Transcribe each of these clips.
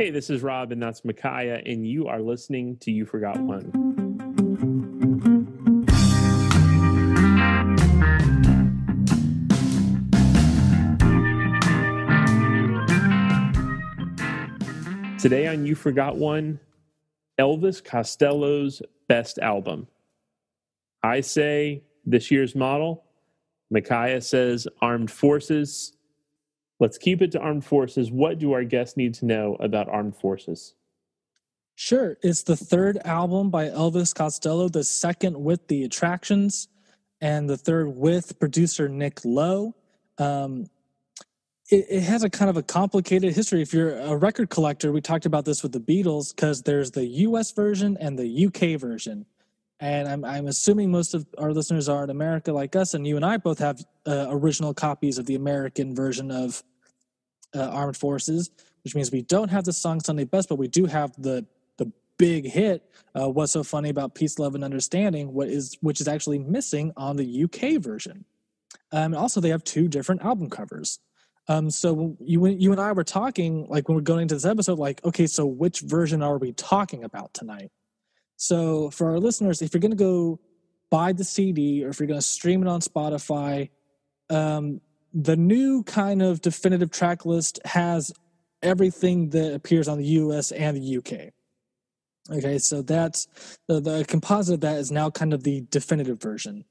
Hey, this is Rob, and that's Micaiah, and you are listening to You Forgot One. Today on You Forgot One, Elvis Costello's best album. I say this year's model. Micaiah says armed forces. Let's keep it to armed forces. What do our guests need to know about armed forces? Sure. It's the third album by Elvis Costello, the second with the attractions, and the third with producer Nick Lowe. Um, it, it, has a kind of a complicated history. If you're a record collector, we talked about this with the Beatles because there's the US version and the UK version. And I'm, I'm assuming most of our listeners are in America like us, and you and I both have uh, original copies of the American version of uh, Armed Forces, which means we don't have the song Sunday Best, but we do have the the big hit. Uh, What's so funny about peace, love, and understanding? What is which is actually missing on the UK version. Um, and also, they have two different album covers. Um, so you you and I were talking like when we're going into this episode, like, okay, so which version are we talking about tonight? So for our listeners, if you're going to go buy the CD or if you're going to stream it on Spotify, um, the new kind of definitive track list has everything that appears on the US and the UK. Okay, so that's the, the composite of that is now kind of the definitive version.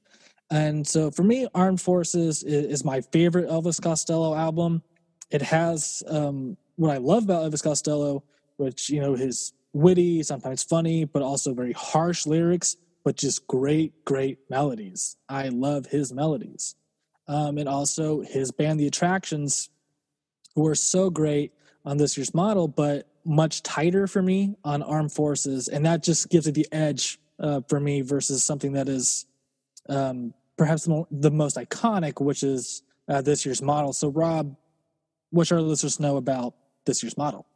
And so for me, Armed Forces is, is my favorite Elvis Costello album. It has um, what I love about Elvis Costello, which, you know, his witty, sometimes funny, but also very harsh lyrics, but just great, great melodies. I love his melodies um, and also his band, The Attractions, who are so great on this year's model, but much tighter for me on Armed Forces, and that just gives it the edge uh, for me versus something that is um, perhaps the most iconic, which is uh, this year's model. So, Rob, what should our listeners know about this year's model?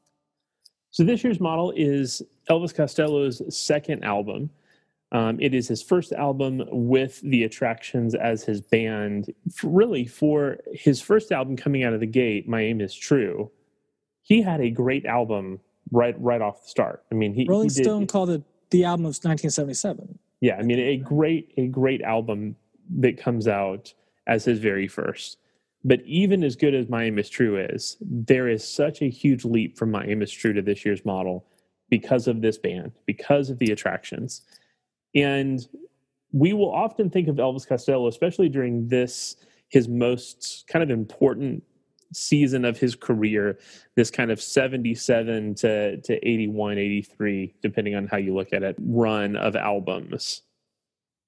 So, this year's model is Elvis Costello's second album. Um, it is his first album with the Attractions as his band. Really, for his first album coming out of the gate, My Aim Is True, he had a great album right right off the start. I mean, he Rolling he did, Stone called it the album of 1977. Yeah, I mean, a great a great album that comes out as his very first. But even as good as My Aim Is True is, there is such a huge leap from My Aim Is True to this year's model because of this band, because of the Attractions and we will often think of Elvis Costello, especially during this, his most kind of important season of his career, this kind of 77 to, to 81, 83, depending on how you look at it, run of albums.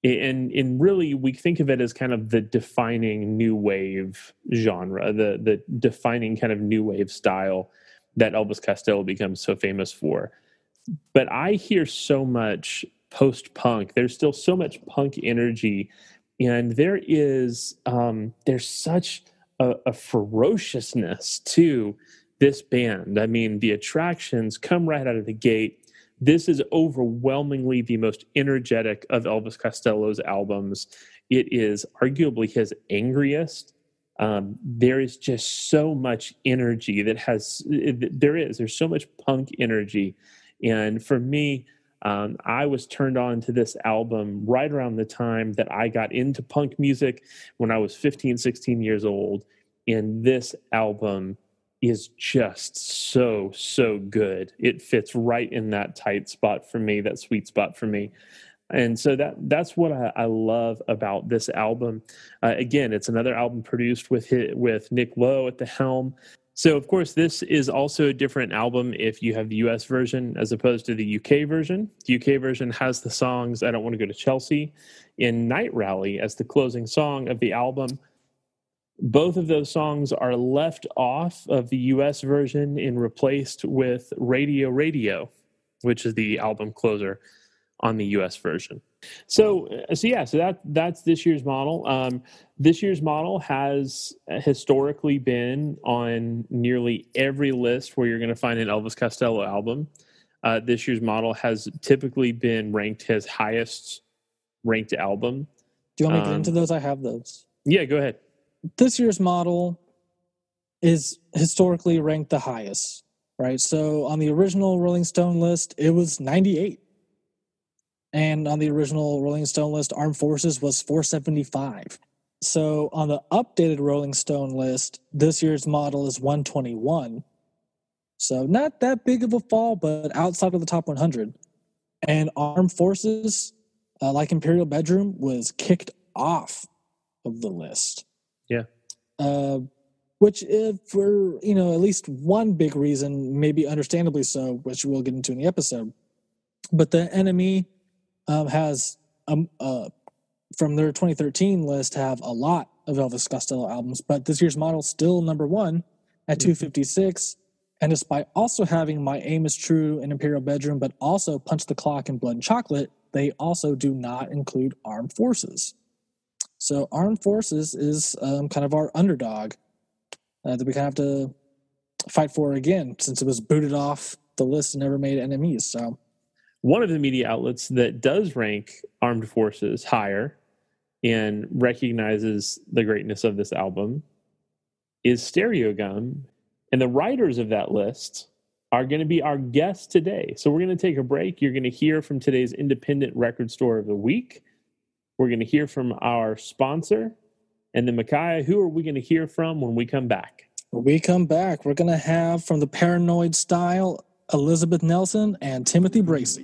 And, and really, we think of it as kind of the defining new wave genre, the, the defining kind of new wave style that Elvis Costello becomes so famous for. But I hear so much post punk. There's still so much punk energy, and there is um, there's such a, a ferociousness to this band. I mean, the attractions come right out of the gate. This is overwhelmingly the most energetic of Elvis Costello's albums. It is arguably his angriest. Um, there is just so much energy that has, there is, there's so much punk energy. And for me, um, I was turned on to this album right around the time that I got into punk music when I was 15, 16 years old. And this album is just so, so good. It fits right in that tight spot for me, that sweet spot for me. And so that that's what I, I love about this album. Uh, again, it's another album produced with with Nick Lowe at the helm. So, of course, this is also a different album if you have the US version as opposed to the UK version. The UK version has the songs I Don't Want to Go to Chelsea in Night Rally as the closing song of the album. Both of those songs are left off of the US version and replaced with Radio Radio, which is the album closer on the US version. So, uh, so yeah, so that that's this year's model. Um, this year's model has historically been on nearly every list where you're going to find an Elvis Costello album. Uh, this year's model has typically been ranked his highest ranked album. Do you want me to get into um, those? I have those. Yeah, go ahead. This year's model is historically ranked the highest. right? So on the original Rolling Stone list, it was 98. And on the original Rolling Stone list, Armed Forces was 475. So on the updated Rolling Stone list, this year's model is 121. So not that big of a fall, but outside of the top 100. And Armed Forces, uh, like Imperial Bedroom, was kicked off of the list. Yeah. Uh, which, if for you know, at least one big reason, maybe understandably so, which we'll get into in the episode. But the NME um, has um, uh, from their 2013 list have a lot of Elvis Costello albums, but this year's model still number one at 256. And despite also having My Aim is True and Imperial Bedroom, but also Punch the Clock and Blood and Chocolate, they also do not include Armed Forces. So Armed Forces is um, kind of our underdog uh, that we kind of have to fight for again since it was booted off the list and never made enemies. So one of the media outlets that does rank armed forces higher and recognizes the greatness of this album is Stereogum. And the writers of that list are going to be our guests today. So we're going to take a break. You're going to hear from today's independent record store of the week. We're going to hear from our sponsor. And then, Micaiah, who are we going to hear from when we come back? When we come back, we're going to have from the Paranoid Style Elizabeth Nelson and Timothy Bracy.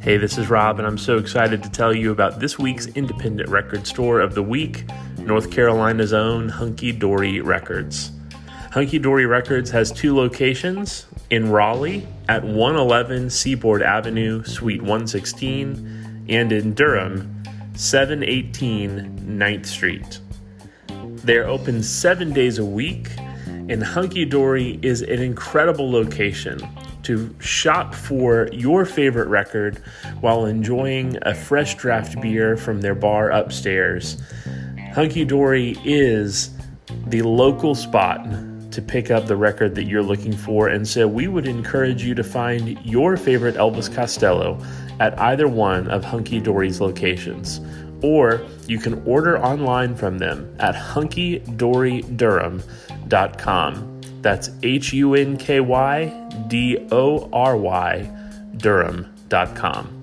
Hey, this is Rob, and I'm so excited to tell you about this week's independent record store of the week, North Carolina's own Hunky Dory Records. Hunky Dory Records has two locations in Raleigh at 111 Seaboard Avenue, Suite 116, and in Durham, 718 9th Street. They're open seven days a week, and Hunky Dory is an incredible location to shop for your favorite record while enjoying a fresh draft beer from their bar upstairs. Hunky Dory is the local spot to pick up the record that you're looking for, and so we would encourage you to find your favorite Elvis Costello at either one of Hunky Dory's locations. Or you can order online from them at hunkydorydurham.com. That's H U N K Y D O R Y Durham.com.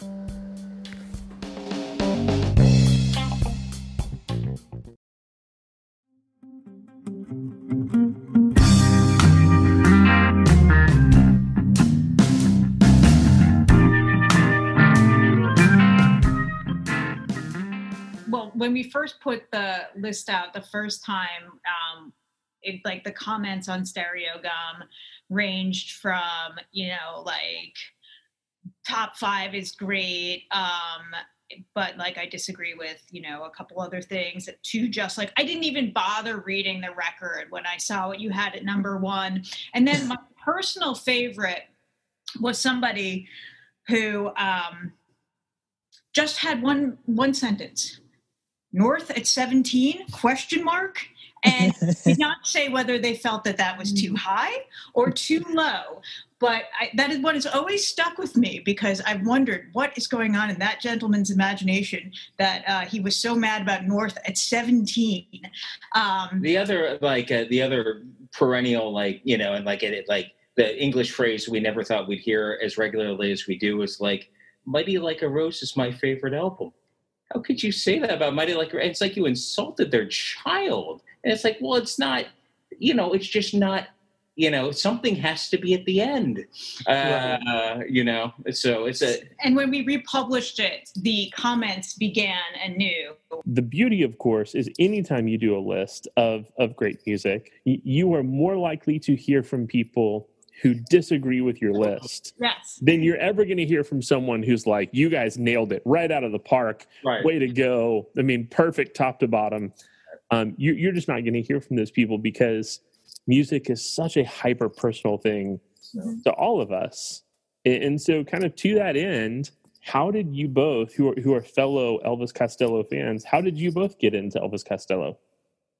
first put the list out the first time, um, it, like the comments on Stereogum ranged from you know like top five is great um but like i disagree with you know a couple other things to just like i didn't even bother reading the record when i saw what you had at number one. And then my personal favorite was somebody who um just had one one sentence north at 17 question mark and did not say whether they felt that that was too high or too low. But I, that is what has always stuck with me because I've wondered what is going on in that gentleman's imagination that uh, he was so mad about North at 17. Um, the other, like, uh, the other perennial, like, you know, and like, it, like, the English phrase we never thought we'd hear as regularly as we do is like, Mighty Like a Rose is my favorite album. How could you say that about Mighty Like? It's like you insulted their child. And it's like, well, it's not, you know, it's just not, you know, something has to be at the end, uh, right. you know. So it's a. And when we republished it, the comments began anew. The beauty, of course, is anytime you do a list of of great music, you are more likely to hear from people who disagree with your list yes then you're ever going to hear from someone who's like you guys nailed it right out of the park right. way to go i mean perfect top to bottom um, you, you're just not going to hear from those people because music is such a hyper personal thing mm-hmm. to all of us. And, and so, kind of to that end, how did you both, who are, who are fellow Elvis Costello fans, how did you both get into Elvis Costello?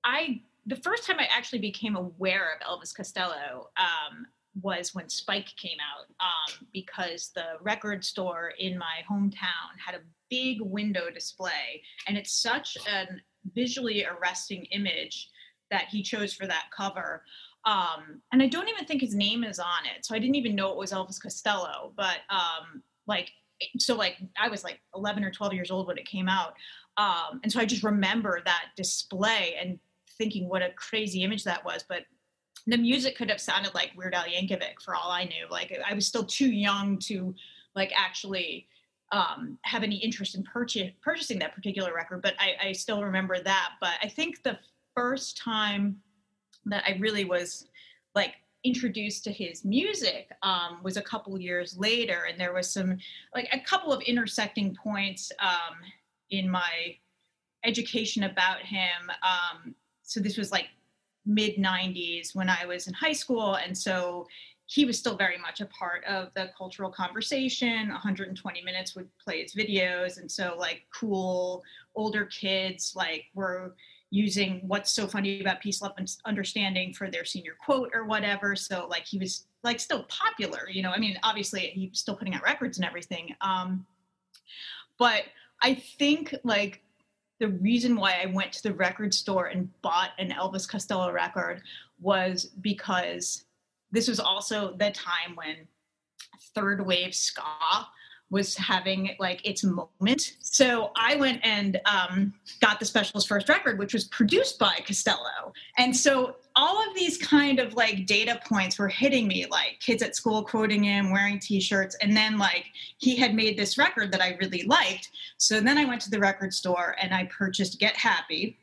I the first time I actually became aware of Elvis Costello um, was when Spike came out, um, because the record store in my hometown had a big window display, and it's such an visually arresting image that he chose for that cover. Um, and I don't even think his name is on it, so I didn't even know it was Elvis Costello. But um, like, so like I was like 11 or 12 years old when it came out, um, and so I just remember that display and thinking what a crazy image that was. But the music could have sounded like Weird Al Yankovic for all I knew. Like I was still too young to like actually um, have any interest in purchase, purchasing that particular record, but I, I still remember that. But I think the first time that I really was like introduced to his music um, was a couple years later, and there was some like a couple of intersecting points um, in my education about him. Um, so this was like mid 90s when I was in high school, and so he was still very much a part of the cultural conversation. 120 minutes would play his videos and so like cool older kids like were using what's so funny about peace love and understanding for their senior quote or whatever. So like he was like still popular you know i mean obviously he was still putting out records and everything um but i think like the reason why i went to the record store and bought an elvis costello record was because this was also the time when third wave ska was having like its moment. So I went and um, got the Specials first record, which was produced by Costello. And so all of these kind of like data points were hitting me, like kids at school quoting him, wearing T-shirts, and then like he had made this record that I really liked. So then I went to the record store and I purchased Get Happy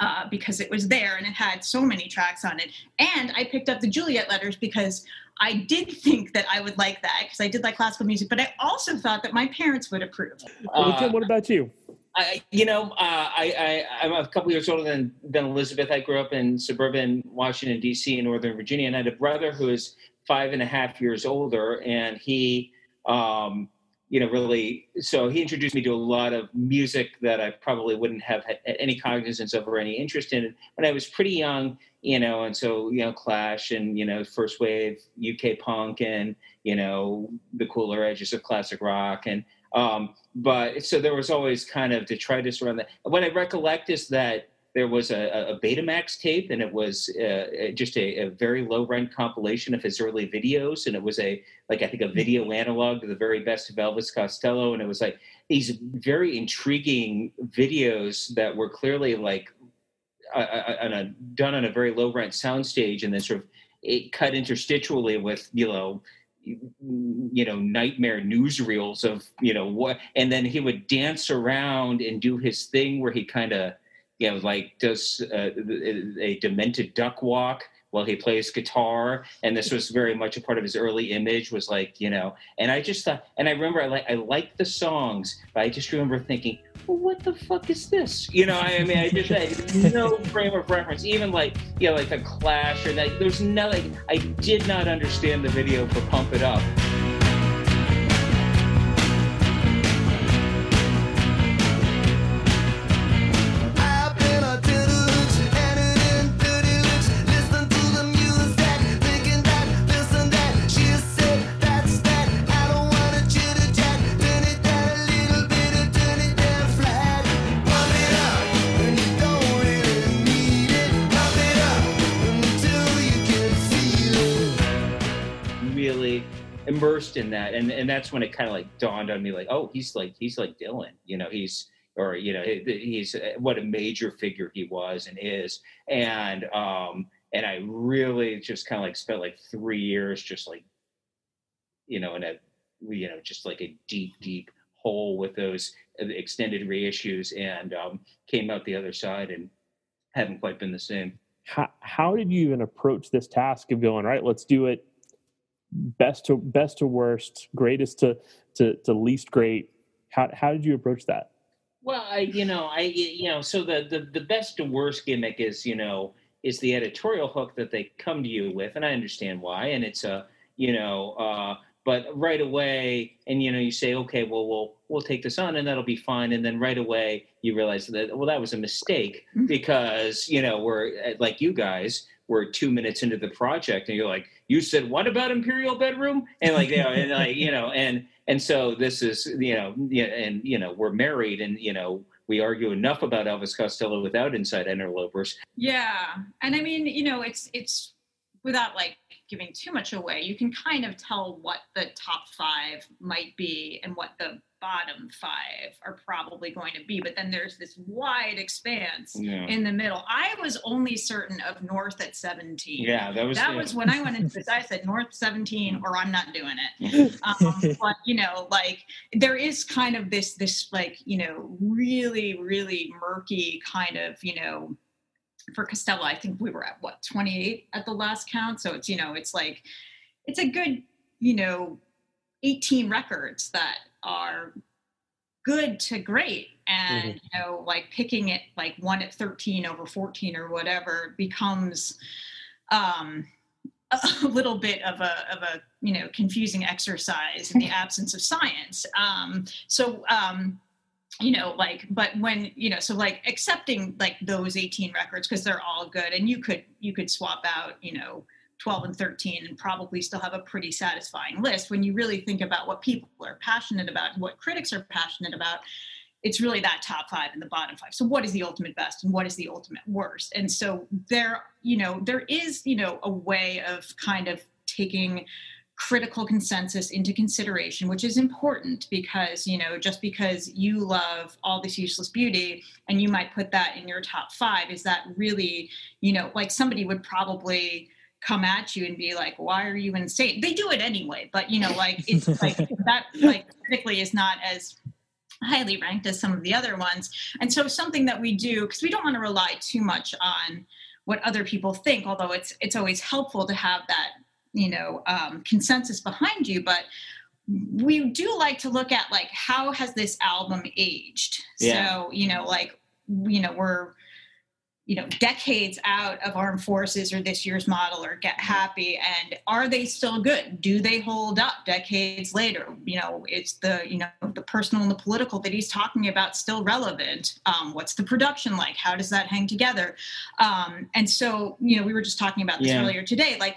uh, because it was there and it had so many tracks on it. And I picked up the Juliet letters because I did think that I would like that because I did like classical music, but I also thought that my parents would approve. Uh, what about you? I, you know, uh, I, I, am a couple years older than, than Elizabeth. I grew up in suburban Washington, D.C., in Northern Virginia, and I had a brother who is five and a half years older, and he um, you know, really, so he introduced me to a lot of music that I probably wouldn't have had any cognizance of or any interest in when I was pretty young, you know, and so, you know, Clash and, you know, first wave UK punk and, you know, the cooler edges of classic rock. And, um, but so there was always kind of detritus around that. What I recollect is that there was a, a Betamax tape, and it was uh, just a, a, very low rent compilation of his early videos, and it was a like I think a video analog to the very best of Elvis Costello, and it was like these very intriguing videos that were clearly like uh, uh, a, done on a very low rent soundstage, and then sort of it cut interstitially with you know you know nightmare newsreels of you know what and then he would dance around and do his thing where he kind of you know, like does uh, a demented duck walk while he plays guitar, and this was very much a part of his early image. Was like, you know, and I just thought, and I remember I like I liked the songs, but I just remember thinking, well, what the fuck is this? You know, I mean, I just had no frame of reference, even like you know, like the Clash or that. There's nothing. I did not understand the video for Pump It Up. In that, and and that's when it kind of like dawned on me, like, oh, he's like he's like Dylan, you know, he's or you know he's uh, what a major figure he was and is, and um and I really just kind of like spent like three years just like you know in a you know just like a deep deep hole with those extended reissues and um, came out the other side and haven't quite been the same. How, how did you even approach this task of going right? Let's do it best to best to worst, greatest to to, to least great. How how did you approach that? Well, I you know I you know so the the the best to worst gimmick is you know is the editorial hook that they come to you with, and I understand why, and it's a you know uh, but right away, and you know, you say, okay, well, we'll we'll take this on, and that'll be fine. And then right away, you realize that well, that was a mistake Mhm. because you know we're uh, like you guys. We're two minutes into the project, and you're like, "You said what about Imperial Bedroom?" And like, you know, and like, you know, and and so this is, you know, and you know, we're married, and you know, we argue enough about Elvis Costello without inside interlopers. Yeah, and I mean, you know, it's it's without like giving too much away. You can kind of tell what the top five might be and what the bottom five are probably going to be. But then there's this wide expanse Yeah, in the middle. I was only certain of North at 17. yeah, that was That the- was when I went into this. I said North 17, or I'm not doing it. Um, but you know, like there is kind of this, this like you know, really, really murky kind of you know, for Costello. I think we were at what 28 at the last count. So it's you know, it's like it's a good you know, 18 records that are good to great. And you know like picking it like one at 13 over 14 or whatever becomes um a little bit of a of a you know confusing exercise in the absence of science. Um so um you know like but when you know so like accepting like those 18 records because they're all good and you could you could swap out you know 12 and 13 and probably still have a pretty satisfying list. When you really think about what people are passionate about what critics are passionate about it's really that top five and the bottom five. So what is the ultimate best and what is the ultimate worst? And so there you know there is you know a way of kind of taking critical consensus into consideration which is important because you know just because you love all this useless beauty and you might put that in your top five is that really you know like somebody would probably come at you and be like why are you insane? They do it anyway but you know like it's like that like critically is not as highly ranked as some of the other ones. And so something that we do because we don't want to rely too much on what other people think although it's it's always helpful to have that you know um, consensus behind you but we do like to look at like how has this album aged? Yeah. so you know like you know we're you know decades out of armed forces or this year's model or get happy and are they still good? Do they hold up decades later? You know it's the you know the personal and the political that he's talking about still relevant. Um, what's the production like? How does that hang together? Um, and so you know we were just talking about this Yeah. earlier today like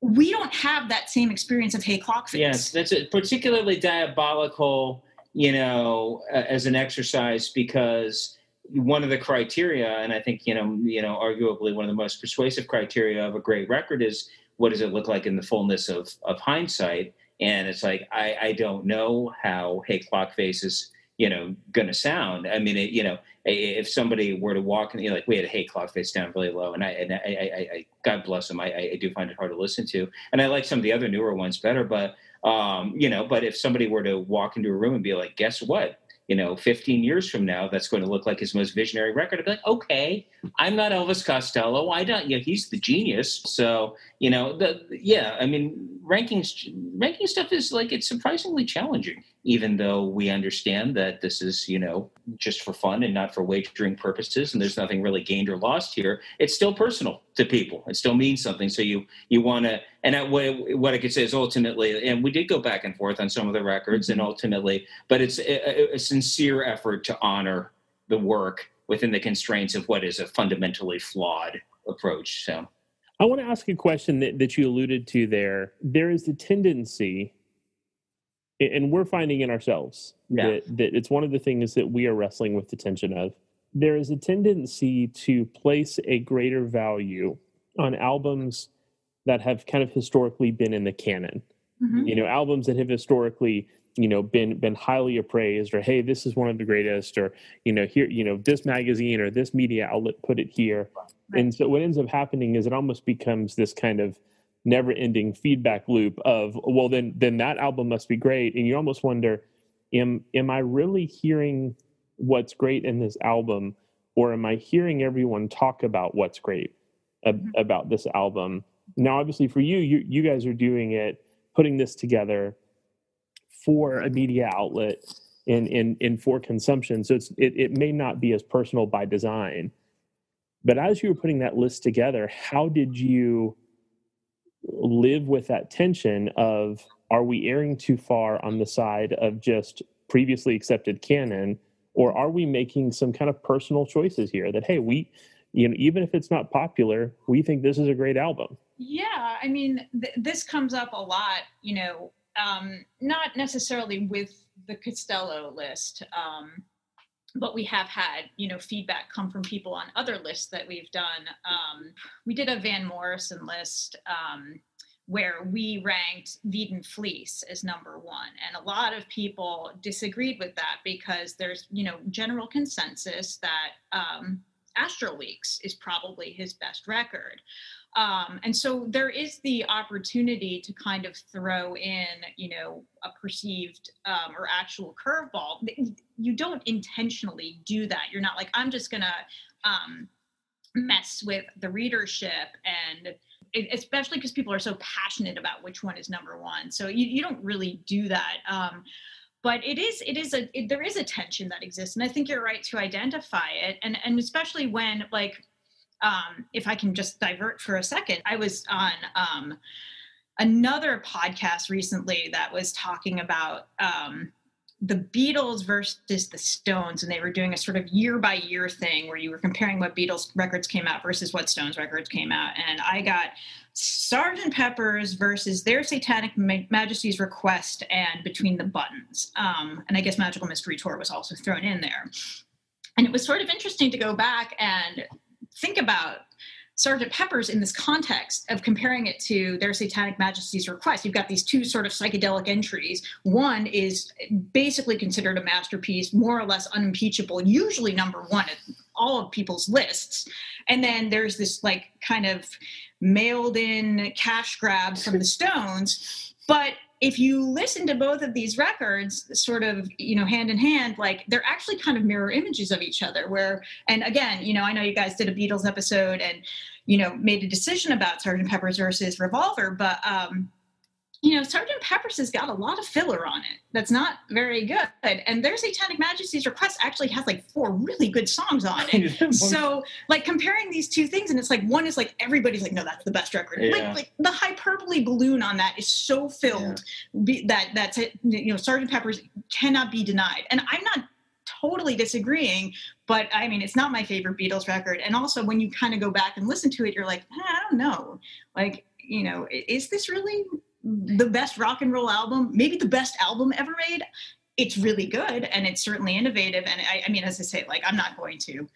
we don't have that same experience of Hey Clockface Yes, that's a particularly diabolical, you know, uh, as an exercise because one of the criteria, and I think you know, you know, arguably one of the most persuasive criteria of a great record is what does it look like in the fullness of of hindsight. And it's like I, I don't know how Hey Clockface is you know going to sound. I mean, it, you know, if somebody were to walk and you know, like we had Hey Clockface down really low, and I and I, I, I, God bless him, I, I do find it hard to listen to, and I like some of the other newer ones better, but um, you know, but if somebody were to walk into a room and be like, guess what? You know, 15 years from now, that's going to look like his most visionary record. I'd be like, okay, I'm not Elvis Costello. I don't, you he's the genius. So, you know, the, yeah, I mean, rankings, ranking stuff is like, it's surprisingly challenging, even though we understand that this is, you know, just for fun and not for wagering purposes. And there's nothing really gained or lost here. It's still personal to people. It still means something. So you, you want to, and I, what, what I could say is ultimately, and we did go back and forth on some of the records, and mm-hmm. ultimately, but it's a, a sincere effort to honor the work within the constraints of what is a fundamentally flawed approach. So, I want to ask a question that, that you alluded to there. There is a tendency, and we're finding in ourselves Yeah. that, that it's one of the things that we are wrestling with the tension of. There is a tendency to place a greater value on albums that have kind of historically been in the canon. Mhm. You know, albums that have historically, you know, been been highly appraised, or hey, this is one of the greatest, or you know, here, you know, this magazine or this media outlet put it here. And so what ends up happening is it almost becomes this kind of never-ending feedback loop of, well, then then that album must be great, and you almost wonder, am am I really hearing what's great in this album, or am I hearing everyone talk about what's great ab- Mhm. about this album? Now, obviously, for you, you you guys are doing it, putting this together for a media outlet and in in for consumption. So it's it, it may not be as personal by design. But as you were putting that list together, how did you live with that tension of are we erring too far on the side of just previously accepted canon? Or are we making some kind of personal choices here that hey we you know even if it's not popular we think this is a great album? Yeah i mean th- this comes up a lot you know um not necessarily with the costello list um but we have had you know feedback come from people on other lists that we've done um, we did a van morrison list um, where we ranked Veedon Fleece as number one. And a lot of people disagreed with that because there's, you know, general consensus that um, Astral Weeks is probably his best record. Um, and so there is the opportunity to kind of throw in, you know, a perceived um, or actual curveball. You don't intentionally do that. You're not like, I'm just going to um, mess with the readership and especially because people are so passionate about which one is number one. So you, you don't really do that. Um, but it is it is a it, there is a tension that exists, and I think you're right to identify it, and and especially when like um, if I can just divert for a second, I was on um, another podcast recently that was talking about um, the Beatles versus the Stones, and they were doing a sort of year by year thing where you were comparing what Beatles records came out versus what Stones records came out. And I got Sergeant Pepper's versus Their Satanic Majesties Request and Between the Buttons. Um, and I guess Magical Mystery Tour was also thrown in there. And it was sort of interesting to go back and think about Sergeant Pepper's in this context of comparing it to their Satanic Majesties request. You've got these two sort of psychedelic entries. One is basically considered a masterpiece, more or less unimpeachable, usually number one at all of people's lists. And then there's this like kind of mailed in cash grab from the Stones. But if you listen to both of these records sort of you know hand in hand like they're actually kind of mirror images of each other where and again you know i know you guys did a beatles episode and you know made a decision about sergeant pepper's versus revolver but um you know, Sergeant Pepper's has got a lot of filler on it that's not very good. And their Satanic Majesties Request actually has like four really good songs on it. so, like, comparing these two things, and it's like one is like everybody's like, no, that's the best record. Yeah. Like, like, the hyperbole balloon on that is so filled yeah. that that's it. You know, Sergeant Pepper's cannot be denied. And I'm not totally disagreeing, but I mean, it's not my favorite Beatles record. And also, when you kind of go back and listen to it, you're like, eh, I don't know. Like, you know, is this really the best rock and roll album, maybe the best album ever made. It's really good and it's certainly innovative. And I, I mean, as I say, like I'm not going to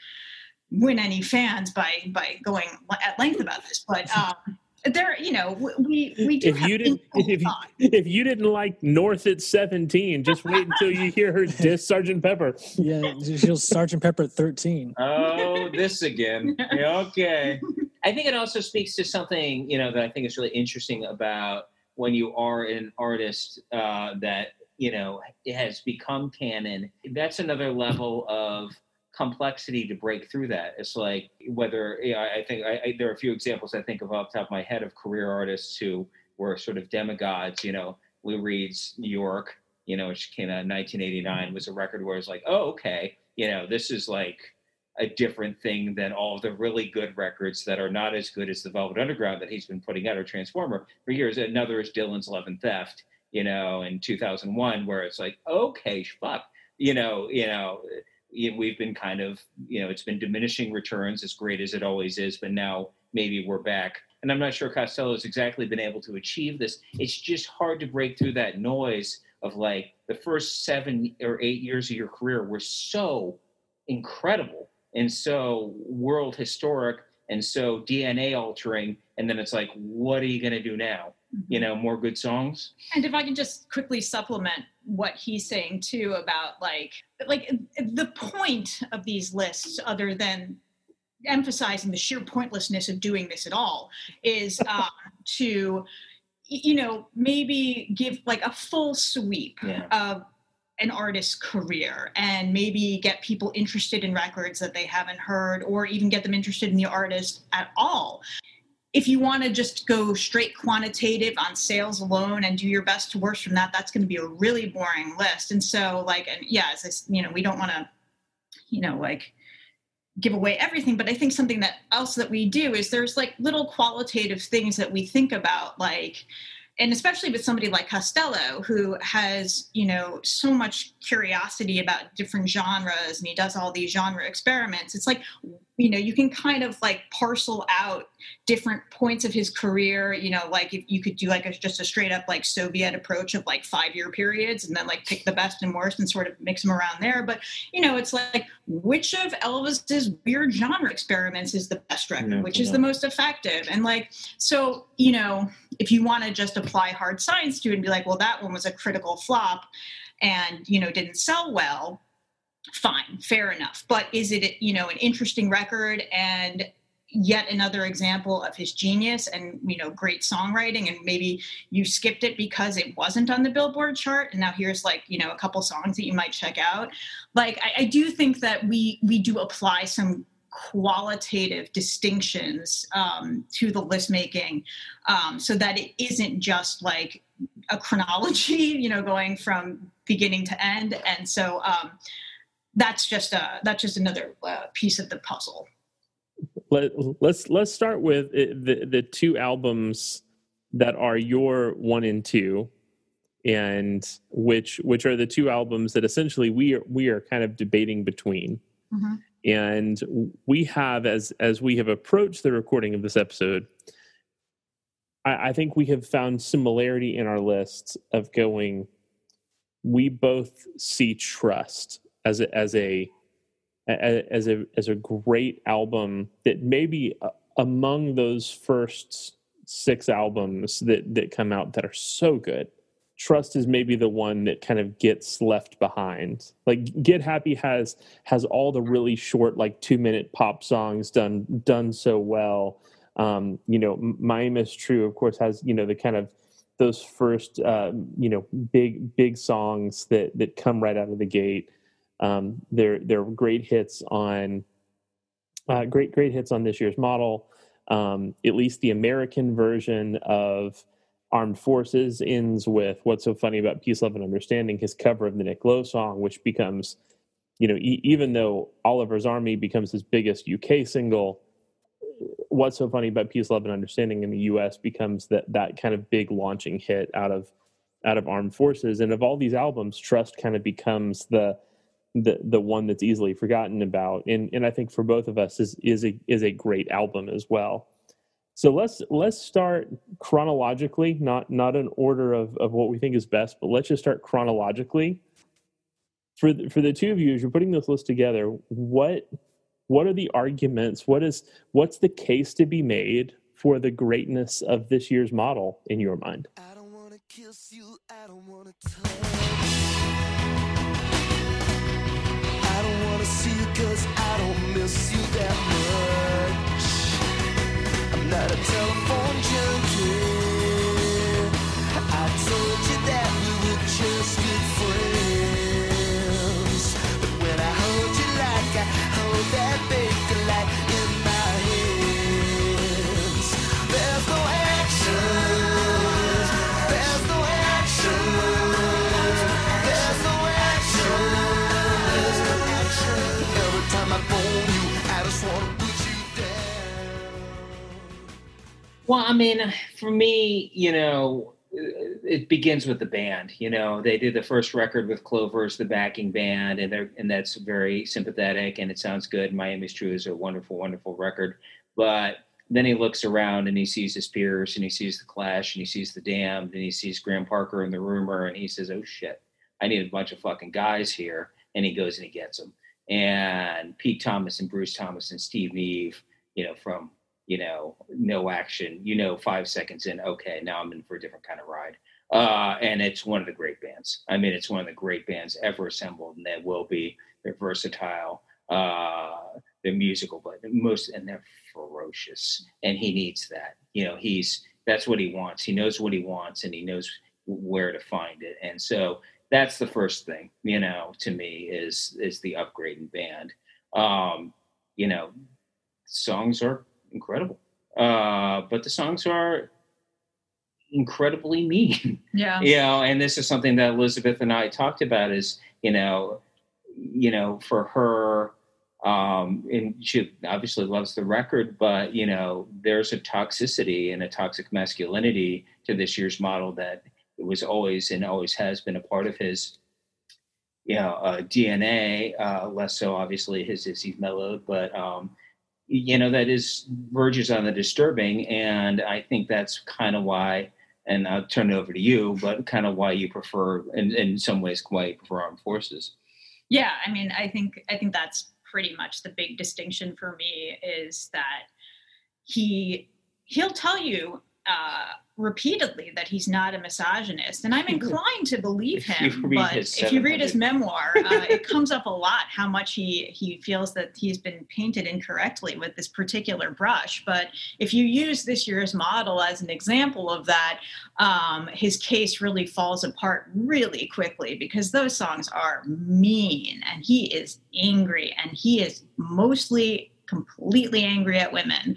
win any fans by by going at length about this, but um, there, you know, we we do. If you didn't, if you, if you didn't like North at seventeen, just wait until you hear her diss Sergeant Pepper. Yeah, she'll Sergeant Pepper at thirteen. Oh, this again. okay. I think it also speaks to something you know that I think is really interesting about when you are an artist uh, that you know has become canon. That's another level of complexity to break through that. It's like whether you know, i think I, I, there are a few examples i think of off the top of my head of career artists who were sort of demigods you know. Lou reed's new york you know which came out in 1989 was a record where it's like oh okay you know this is like a different thing than all the really good records that are not as good as the Velvet Underground that he's been putting out or Transformer for years. Another is Dylan's Love and Theft, you know, in 2001, where it's like, okay, fuck, you know, you know, eh, we've been kind of, you know, it's been diminishing returns as great as it always is, but now maybe we're back. And I'm not sure Costello has exactly been able to achieve this. It's just hard to break through that noise of like the first seven or eight years of your career were so incredible and so world historic and so DNA altering. And then it's like, what are you going to do now? Mm-hmm. You know, more good songs. And if I can just quickly supplement what he's saying too about like, like the point of these lists, other than emphasizing the sheer pointlessness of doing this at all, is um, to, you know, maybe give like a full sweep yeah. of an artist's career and maybe get people interested in records that they haven't heard or even get them interested in the artist at all. If you want to just go straight quantitative on sales alone and do your best to worst from that, that's going to be a really boring list. And so, like, and yeah, as I, you know, we don't want to, you know, like give away everything but i think something that else that we do is there's like little qualitative things that we think about like and especially with somebody like Costello, who has you know so much curiosity about different genres, and he does all these genre experiments. It's like you know you can kind of like parcel out different points of his career. You know, like if you could do like a, just a straight up like Soviet approach of like five year periods, and then like pick the best and worst and sort of mix them around there. But you know, it's like which of Elvis's weird genre experiments is the best record, which is the most effective, and like so you know if you want to just apply hard science to it and be like, well, that one was a critical flop and, you know, didn't sell well, fine, fair enough. But is it, you know, an interesting record and yet another example of his genius and you know great songwriting and maybe you skipped it because it wasn't on the billboard chart and now here's like you know a couple songs that you might check out like I, I do think that we we do apply some qualitative distinctions um, to the list making um, so that it isn't just like a chronology you know going from beginning to end. And so um, that's just a that's just another uh, piece of the puzzle. Let, let's let's start with the the two albums that are your one and two and which which are the two albums that essentially we are we are kind of debating between. Mm-hmm and we have as as we have approached the recording of this episode I, I, think we have found similarity in our lists of going we both see trust as a as a as a as a great album that maybe uh, among those first six albums that that come out that are so good trust is maybe the one that kind of gets left behind. Like get happy has has all the really short like two minute pop songs done done so well. Um you know aim is true of course has you know the kind of those first uh, you know big big songs that that come right out of the gate. Um they're they're great hits on uh, great great hits on this year's model. Um at least the american version of Armed Forces ends with What's So Funny About Peace, Love, and Understanding, his cover of the Nick Lowe song, which becomes, you know, e- even though Oliver's Army becomes his biggest UK single, What's So Funny About Peace, Love, and Understanding in the US becomes that, that kind of big launching hit out of out of Armed Forces. And of all these albums, Trust kind of becomes the the the one that's easily forgotten about. And and I think for both of us is is a is a great album as well. So let's let's start chronologically, not not in order of, of what we think is best, but let's just start chronologically. For the, for the two of you, as you're putting this list together, what what are the arguments? What is what's the case to be made for the greatness of this year's model in your mind? I don't want to kiss you. I don't want to touch. I don't want to see you because I don't miss you that much not a telephone junkie. Well, I mean, for me, you know, uh, it begins with the band. You know, they did the first record with Clovers, the backing band, and they're and that's very sympathetic and it sounds good. My Aim Is True is a wonderful, wonderful record. But then he looks around and he sees his peers and he sees the Clash and he sees the Damned and he sees Graham Parker and the Rumor and he says, "Oh shit, I need a bunch of fucking guys here." And he goes and he gets them. And Pete Thomas and Bruce Thomas and Steve Nieve, you know, from you know, no action, you know, five seconds in, okay, now I'm in for a different kind of ride. Uh, and it's one of the great bands. I mean, it's one of the great bands ever assembled, and they will be. They're versatile, uh, they're musical, but most, and they're ferocious. And he needs that. You know, he's that's what he wants. He knows what he wants, and he knows where to find it. And so that's the first thing, you know, to me is is the upgrade in band. Um, you know, songs are incredible. Uh, but the songs are incredibly mean. Yeah. you know, and this is something that Elizabeth and I talked about is, you know, you know, for her, um, and she obviously loves the record, but you know, there's a toxicity and a toxic masculinity to this year's model that it was always and always has been a part of his, you know, uh, DNA. Uh, less so, obviously, his is he's mellowed, but um, you know, that is verges on the disturbing, and I think that's kind of why. And I'll turn it over to you, but kind of why you prefer, in, in some ways, why you prefer armed forces. Yeah, I mean, I think I think that's pretty much the big distinction for me is that he he'll tell you uh, repeatedly that he's not a misogynist, and I'm inclined to believe him. but if you read his memoir, uh, it comes up a lot how much he he feels that he's been painted incorrectly with this particular brush. But if you use this year's model as an example of that, um, his case really falls apart really quickly because those songs are mean, and he is angry, and he is mostly completely angry at women.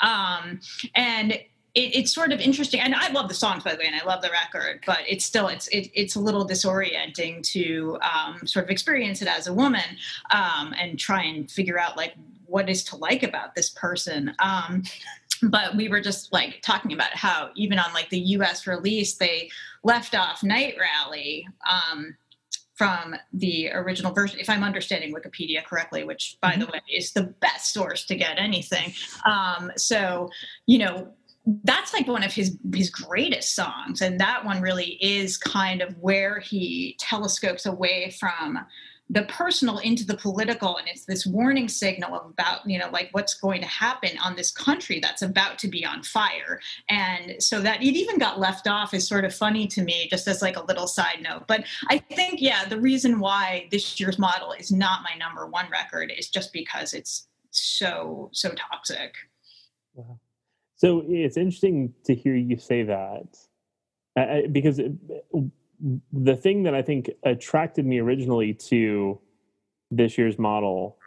Um, and it, it's sort of interesting and i love the songs by the way and i love the record but it's still it's it, it's a little disorienting to um, sort of experience it as a woman um, and try and figure out like what is to like about this person um, but we were just like talking about how even on like the us release they left off night rally um, from the original version, if I'm understanding Wikipedia correctly, which, by mm-hmm. the way, is the best source to get anything. Um, so, you know, that's like one of his his greatest songs and that one really is kind of where he telescopes away from the personal into the political and it's this warning signal about you know like what's going to happen on this country that's about to be on fire. And so that it even got left off is sort of funny to me just as like a little side note. But i think yeah the reason why this year's model is not my number one record is just because it's so so toxic. Wow so it's interesting to hear you say that uh, because it, the thing that I think attracted me originally to this year's model,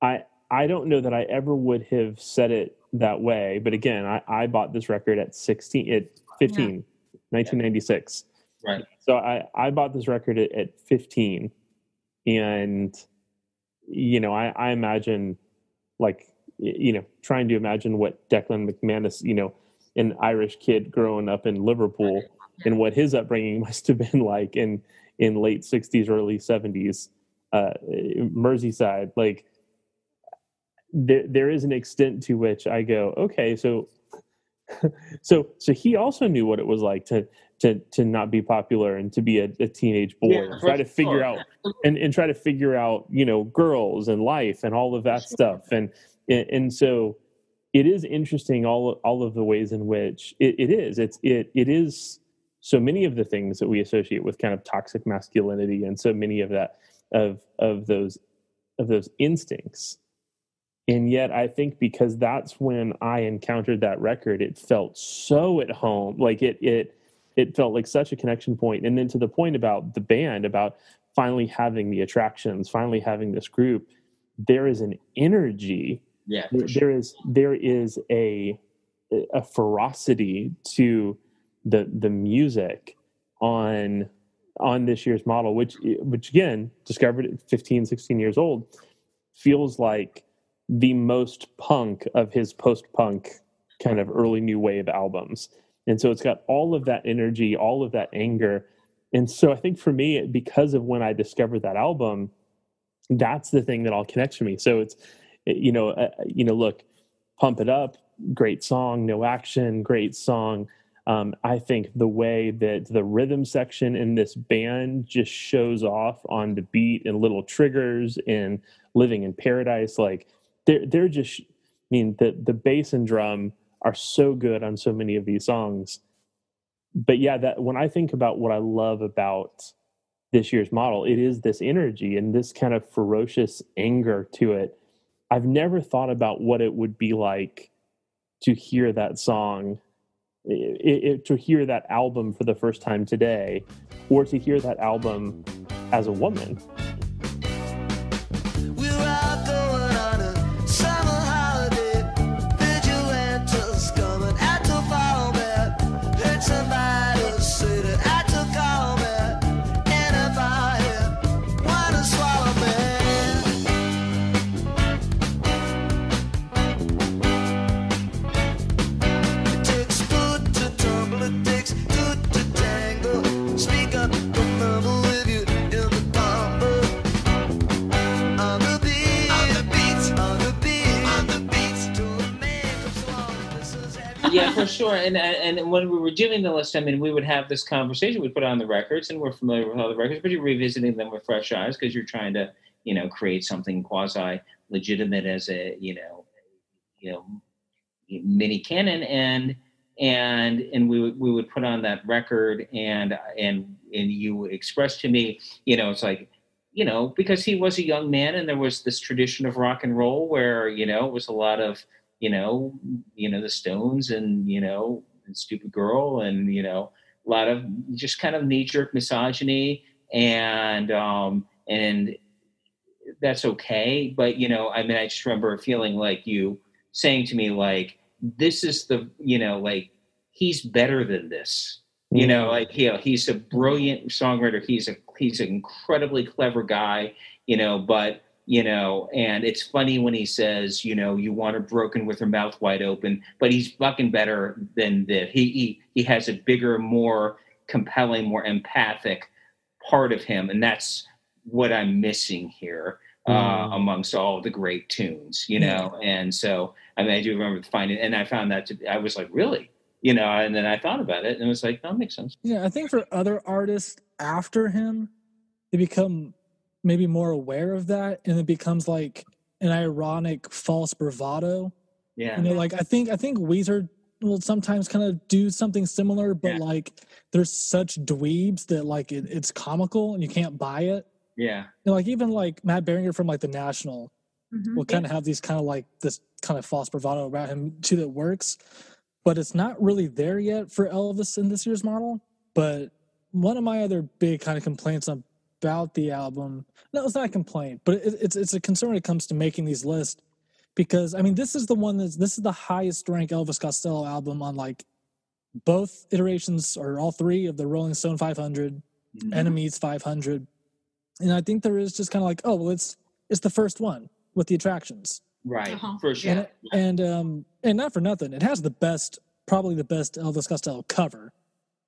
I I don't know that I ever would have said it that way. But again, I, I bought this record at 16, at 15, yeah. 1996. Right. So I, I bought this record at, at 15. And, you know, I, I imagine like you know, trying to imagine what Declan McManus, you know, an Irish kid growing up in Liverpool and what his upbringing must have been like in in late 60s early 70s uh Merseyside. Like there there is an extent to which I go okay so so so he also knew what it was like to to to not be popular and to be a, a teenage boy yeah, try to figure sure. out and, and try to figure out you know girls and life and all of that stuff and and, and so it is interesting all all of the ways in which it, it is. It's it it is so many of the things that we associate with kind of toxic masculinity and so many of that of of those of those instincts. And yet i think because that's when i encountered that record it felt so at home. Like it it it felt like such a connection point. And then to the point about the band about finally having the attractions finally having this group there is an energy yeah there, sure. there is there is a a ferocity to the the music on on this year's model which which again discovered at 15 16 years old feels like the most punk of his post-punk kind of early new wave albums. And so it's got all of that energy all of that anger. And so i think for me because of when i discovered that album that's the thing that all connects for me. So it's you know, uh, you know, look, pump it up, great song, no action, great song. Um, I think the way that the rhythm section in this band just shows off on the beat and little triggers and living in paradise, like they're they're just. I mean, the the bass and drum are so good on so many of these songs. But yeah, that when I think about what I love about this year's model, it is this energy and this kind of ferocious anger to it I've never thought about what it would be like to hear that song, it, it, to hear that album for the first time today, or to hear that album as a woman. For sure. And and when we were doing the list, I mean, we would have this conversation. We would put on the records, and we're familiar with all the records, but you're revisiting them with fresh eyes because you're trying to, you know, create something quasi legitimate as a, you know, you know, mini canon, and and and we would we would put on that record, and and and you expressed to me, you know, it's like you know, because he was a young man and there was this tradition of rock and roll where, you know, it was a lot of you know, you know, the Stones and, you know, and Stupid Girl and, you know, a lot of just kind of knee jerk misogyny and, um, and that's okay. But, you know, I mean, I just remember feeling like you saying to me, like, this is the, you know, like, he's better than this. You know, like you know, he's a brilliant songwriter. He's a he's an incredibly clever guy. You know, but you know and it's funny when he says you know you want her broken with her mouth wide open but he's fucking better than that he, he he has a bigger more compelling more empathic part of him and that's what i'm missing here uh, mm. amongst all the great tunes you know yeah. and so i mean i do remember finding and i found that to i was like really you know and then i thought about it and it was like that makes sense yeah i think for other artists after him they become maybe more aware of that and it becomes like an ironic false bravado yeah you know like i think i think weezer will sometimes kind of do something similar but yeah. like there's such dweebs that like it, it's comical and you can't buy it yeah and like even like matt berninger from like the national mm-hmm. will kind yeah. of have these kind of like this kind of false bravado about him too that works but it's not really there yet for elvis in this year's model but one of my other big kind of complaints on about the album. No, it's not a complaint, but it, it's it's a concern when it comes to making these lists because I mean this is the one that's this is the highest ranked Elvis Costello album on like both iterations or all three of the Rolling Stone 500, mm-hmm. NME's 500, and I think there is just kind of like oh well it's it's the first one with the attractions. Right, uh-huh. for sure. And, and um and not for nothing, it has the best probably the best Elvis Costello cover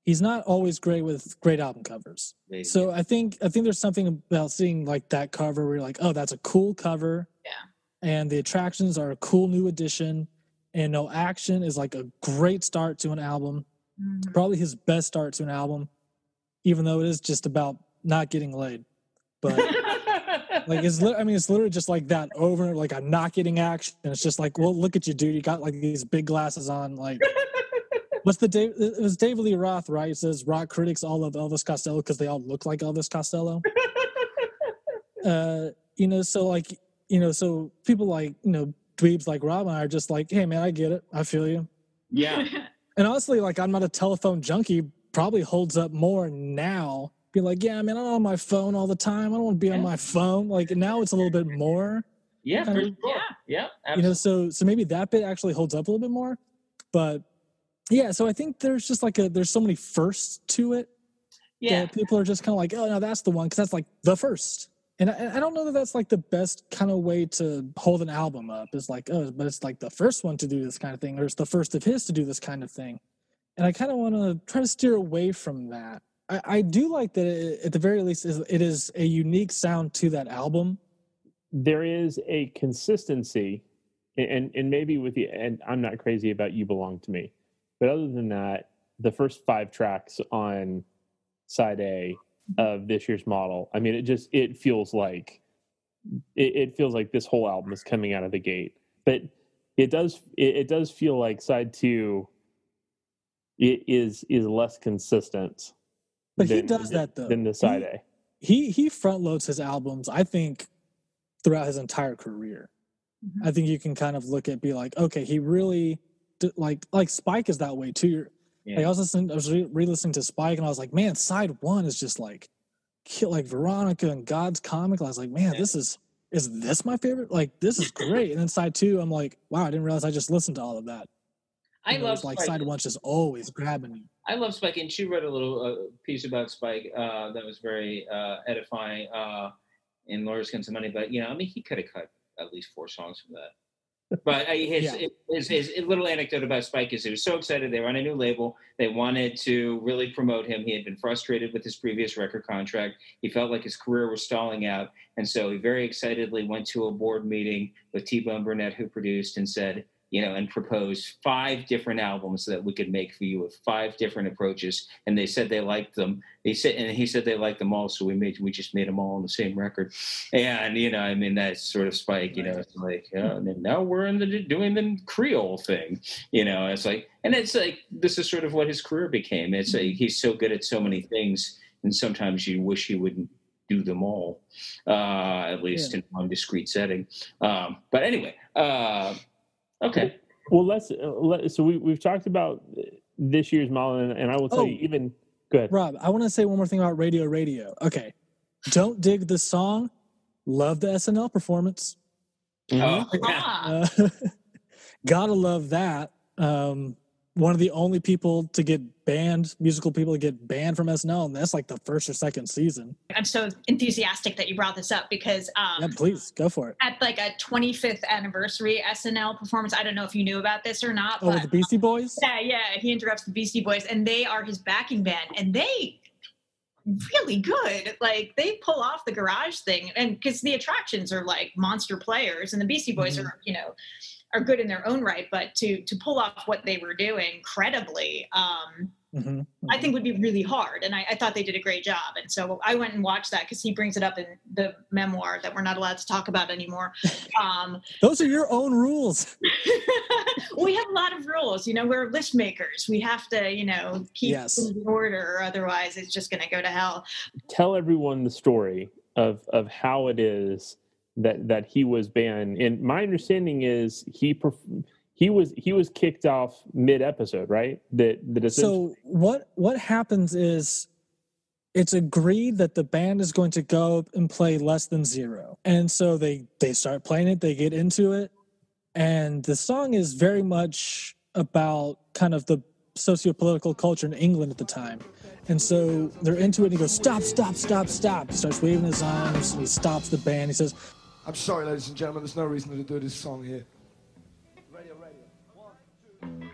he's not always great with great album covers. Maybe. So I think I think there's something about seeing like that cover where you're like, oh, that's a cool cover. Yeah. And the attractions are a cool new addition. And no action is like a great start to an album. Mm-hmm. Probably his best start to an album, even though it is just about not getting laid. But like it's li- I mean it's literally just like that over like I'm not getting action. It's just like, well, look at you, dude. You got like these big glasses on, like What's the Dave? It was David Lee Roth, right? It says rock critics all love Elvis Costello because they all look like Elvis Costello. uh, you know, so like, you know, so people like you know dweebs like Rob and I are just like, hey man, I get it, I feel you. Yeah. and honestly, like I'm not a telephone junkie. Probably holds up more now. Be like, yeah, I mean, I'm on my phone all the time. I don't want to be yeah. on my phone. Like now, it's a little bit more. Yeah, for sure. yeah, yeah. Absolutely. You know, so so maybe that bit actually holds up a little bit more, but yeah so i think there's just like a there's so many firsts to it yeah. people are just kind of like oh no that's the one because that's like the first. And I, I, don't know that that's like the best kind of way to hold an album up is like oh but it's like the first one to do this kind of thing or it's the first of his to do this kind of thing. And i kind of want to try to steer away from that. I, I do like that it, at the very least is it is a unique sound to that album. There is a consistency and and maybe with the and i'm not crazy about you belong to me but other than that, the first five tracks on side A of this year's model, I mean, it just it feels like it, it feels like this whole album is coming out of the gate. But it does it, it does feel like side two it is is less consistent. But than, he does that though. Than the side he, A. He he front loads his albums, I think, throughout his entire career. Mm-hmm. I think you can kind of look at be like, okay, he really like like Spike is that way too. Yeah. Like I was listening, I was re-listening to Spike, and I was like, man, side one is just like, kill, like Veronica and God's comic. I was like, man, yeah. this is is this my favorite? Like this is great. and then side two, I'm like, wow, I didn't realize I just listened to all of that. I love like side one just always grabbing me. I love Spike, and she wrote a little uh, piece about Spike uh, that was very uh, edifying uh, in Lawyers Guns and Money. But you know, I mean, he could have cut at least four songs from that. But uh, his, yeah. his, his, his, little anecdote about Spike is he was so excited. They were on a new label. They wanted to really promote him. He had been frustrated with his previous record contract. He felt like his career was stalling out. And so he very excitedly went to a board meeting with T Bone Burnett, who produced, and said, you know, and propose five different albums that we could make for you with five different approaches. And they said they liked them. They said, and he said they liked them all. So we made, we just made them all on the same record. And, you know, I mean, that sort of spike, you know, it's like, uh, and now we're in the, doing the Creole thing, you know, it's like, and it's like, this is sort of what his career became. It's like, he's so good at so many things. And sometimes you wish he wouldn't do them all, uh, at least yeah. in one discrete setting. Um, but anyway, uh, Okay. Well, let's uh, let, so we we've talked about this year's model, and, and I will tell oh, you even good. Rob, I want to say one more thing about Radio Radio. Okay, don't dig the song. Love the SNL performance. Mm-hmm. Oh, uh, gotta love that. Um, one of the only people to get banned, musical people to get banned from SNL, and that's like the first or second season. I'm so enthusiastic that you brought this up because um, yeah, please go for it. At like a 25th anniversary SNL performance, I don't know if you knew about this or not. Oh, but, the Beastie Boys. Yeah, yeah, he interrupts the Beastie Boys, and they are his backing band, and they really good. Like they pull off the garage thing, and because the attractions are like monster players, and the Beastie Boys mm-hmm. are, you know are good in their own right, but to to pull off what they were doing credibly, um, mm-hmm. Mm-hmm. I think would be really hard. And I, I, thought they did a great job. And so I went and watched that because he brings it up in the memoir that we're not allowed to talk about anymore. Um, Those are your own rules. we have a lot of rules. You know, we're list makers. We have to, you know, keep yes. in order, or otherwise it's just going to go to hell. Tell everyone the story of of how it is that that he was banned. And my understanding is he he was he was kicked off mid episode, right? That that so what what happens is it's agreed that the band is going to go and play less than zero, and so they they start playing it. They get into it, and the song is very much about kind of the socio-political culture in England at the time. And so they're into it and he goes, Stop, stop, stop, stop. He starts waving his arms and he stops the band. He says, I'm sorry, ladies and gentlemen, there's no reason to do this song here. Radio, radio. One, two.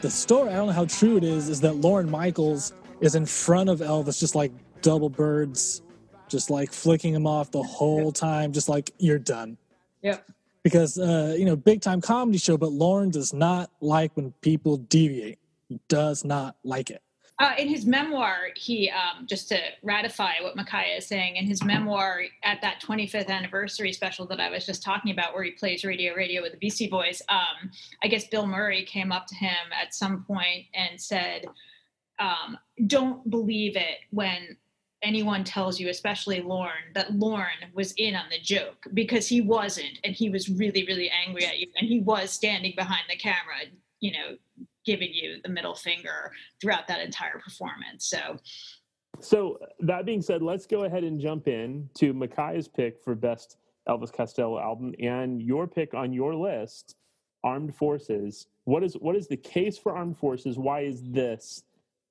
The story, I don't know how true it is, is that Lorne Michaels is in front of Elvis, just like double birds, just like flicking him off the whole time, just like, you're done. Yep because uh, you know big time comedy show but lorne does not like when people deviate. He does not like it. Uh, in his memoir he um, just to ratify what micaiah is saying in his memoir at that 25th anniversary special that i was just talking about where he plays radio radio with the beastie boys um, i guess bill murray came up to him at some point and said um, don't believe it when anyone tells you, especially Lorne, that Lorne was in on the joke because he wasn't, and he was really, really angry at you, and he was standing behind the camera, you know, giving you the middle finger throughout that entire performance. So, so that being said, let's go ahead and jump in to Micaiah's pick for best Elvis Costello album and your pick on your list, Armed Forces. What is what is the case for Armed Forces? Why is this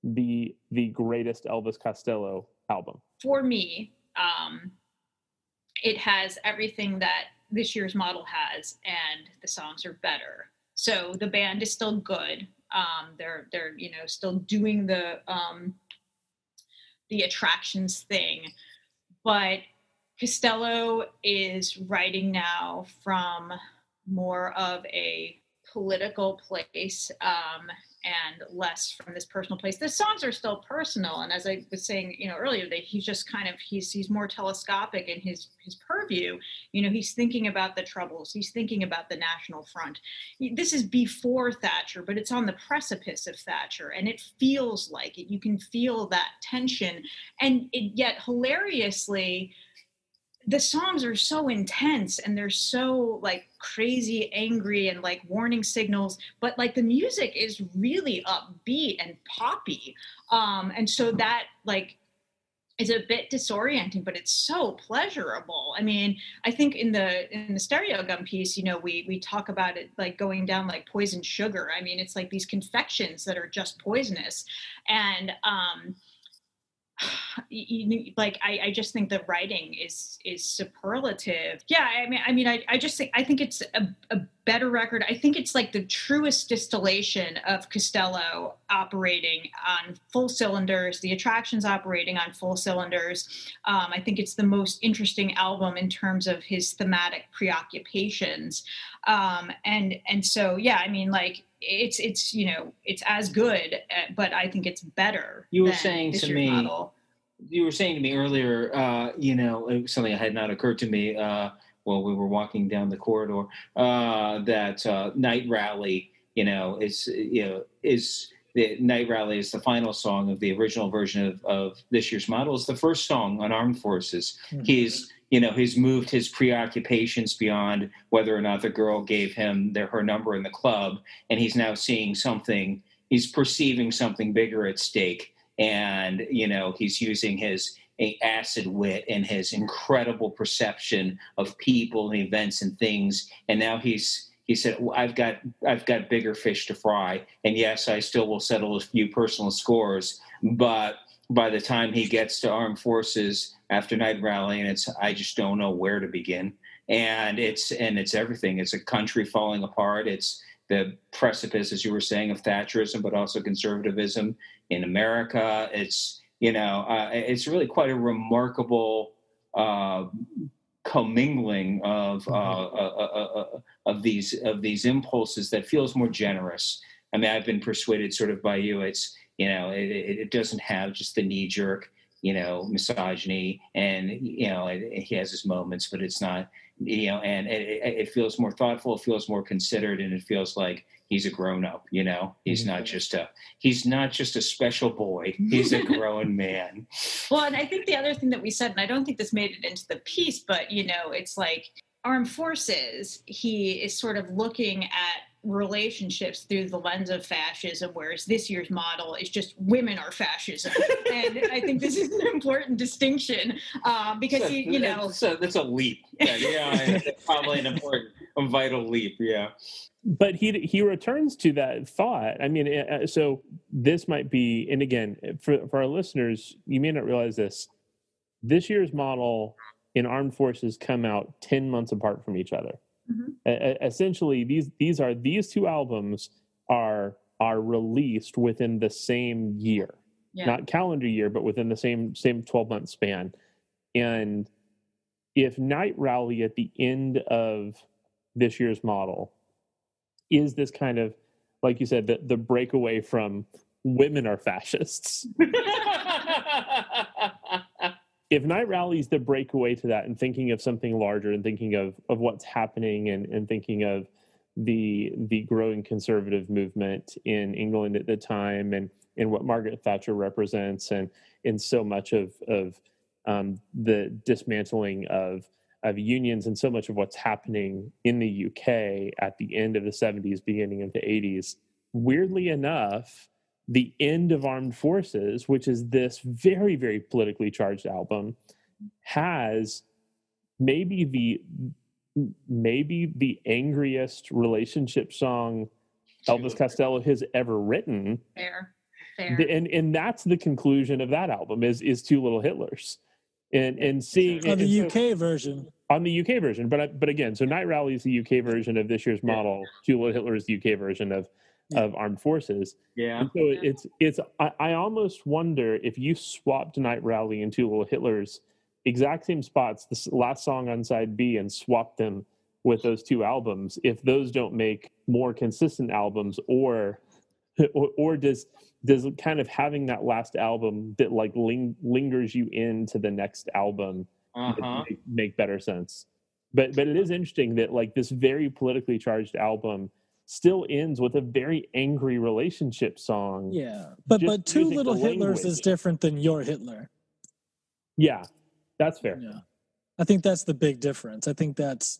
the the greatest Elvis Costello album? For me, um, it has everything that this year's model has, and the songs are better. So the band is still good. Um, they're they're you know still doing the um, the attractions thing, but Costello is writing now from more of a political place um, and less from this personal place. The songs are still personal, and as I was saying, you know, earlier, that he's just kind of he's he's more telescopic in his his purview. You know, he's thinking about the troubles. He's thinking about the national front. This is before Thatcher, but it's on the precipice of Thatcher, and it feels like it. You can feel that tension, and it, yet hilariously the songs are so intense and they're so like crazy angry and like warning signals but like the music is really upbeat and poppy. Um and so that like is a bit disorienting but it's so pleasurable. I mean i think in the in the Stereogum piece you know we we talk about it like going down like poison sugar. I mean it's like these confections that are just poisonous. And um like I, I just think the writing is is superlative. Yeah i mean i mean i, I just think i think it's a, a better record. I think it's like the truest distillation of Costello operating on full cylinders, the attractions operating on full cylinders. Um, I think it's the most interesting album in terms of his thematic preoccupations. Um, and and so yeah, I mean like it's it's you know it's as good, uh, but I think it's better. You were than saying to me- model. you were saying to me earlier, uh, you know, something that had not occurred to me uh, while we were walking down the corridor, uh, that uh, Night Rally, you know, is you know is the Night Rally is the final song of the original version of, of this year's model. It's the first song on Armed Forces. Mhm. He's you know he's moved his preoccupations beyond whether or not the girl gave him their, her number in the club, and he's now seeing something. He's perceiving something bigger at stake and you know he's using his a acid wit and his incredible perception of people and events and things. And now he's he said well, i've got i've got bigger fish to fry. And yes i still will settle a few personal scores but by the time he gets to armed forces after night rally and it's i just don't know where to begin. And it's and it's everything. It's a country falling apart. It's the precipice as you were saying of thatcherism but also conservatism in America. It's you know uh, it's really quite a remarkable uh, commingling of uh, Mhm. uh, uh, uh, of these of these impulses that feels more generous. I mean, I've been persuaded sort of by you. It's you know it, it doesn't have just the knee jerk you know misogyny and you know it, it- he has his moments, but it's not you know and it, it it feels more thoughtful. It feels more considered, and it feels like he's a grown up. You know, he's Mhm. not just a he's not just a special boy. He's a grown man. Well, and I think the other thing that we said, and I don't think this made it into the piece, but you know, it's like armed forces, he is sort of looking at relationships through the lens of fascism, whereas this year's model is just women are fascism. and I think this is an important distinction um, because, you, you know, that's a, that's a leap. Yeah, yeah, it's probably an important, a vital leap. Yeah. but he he returns to that thought. I mean, uh, so this might be, and again, for for our listeners, you may not realize this. This year's model in armed forces come out ten months apart from each other. Mm-hmm. E- essentially, these these are these two albums are are released within the same year, yeah. not calendar year, but within the same same twelve month span. And if Night Rally at the end of this year's model is this kind of like you said the, the breakaway from women are fascists if night rally's the breakaway to that and thinking of something larger and thinking of of what's happening and and thinking of the the growing conservative movement in england at the time and and what margaret thatcher represents and in so much of of um, the dismantling of of unions and so much of what's happening in the UK at the end of the 70s, beginning of the 80s. Weirdly enough, the end of Armed Forces, which is this very, very politically charged album, has maybe the maybe the angriest relationship song Elvis Costello has ever written. fair, fair. And and that's the conclusion of that album is is two little Hitlers. And and seeing and the so- UK version. on the UK version. But I- but again, so Night Rally is the UK version of this year's Yeah. model. Two Little Hitler is the UK version of Yeah. Of Armed Forces. Yeah. And so it's it's I, I almost wonder if you swapped Night Rally and Two Little Hitlers, exact same spots, the last song on side B, and swapped them with those two albums, if those don't make more consistent albums, or or, or does does kind of having that last album that like ling- lingers you into the next album Uh-huh. make, make better sense. But but it is interesting that like this very politically charged album still ends with a very angry relationship song. Yeah, but Just but two little the Hitlers is different than your Hitler. Yeah, that's fair. Yeah, I think that's the big difference. I think that's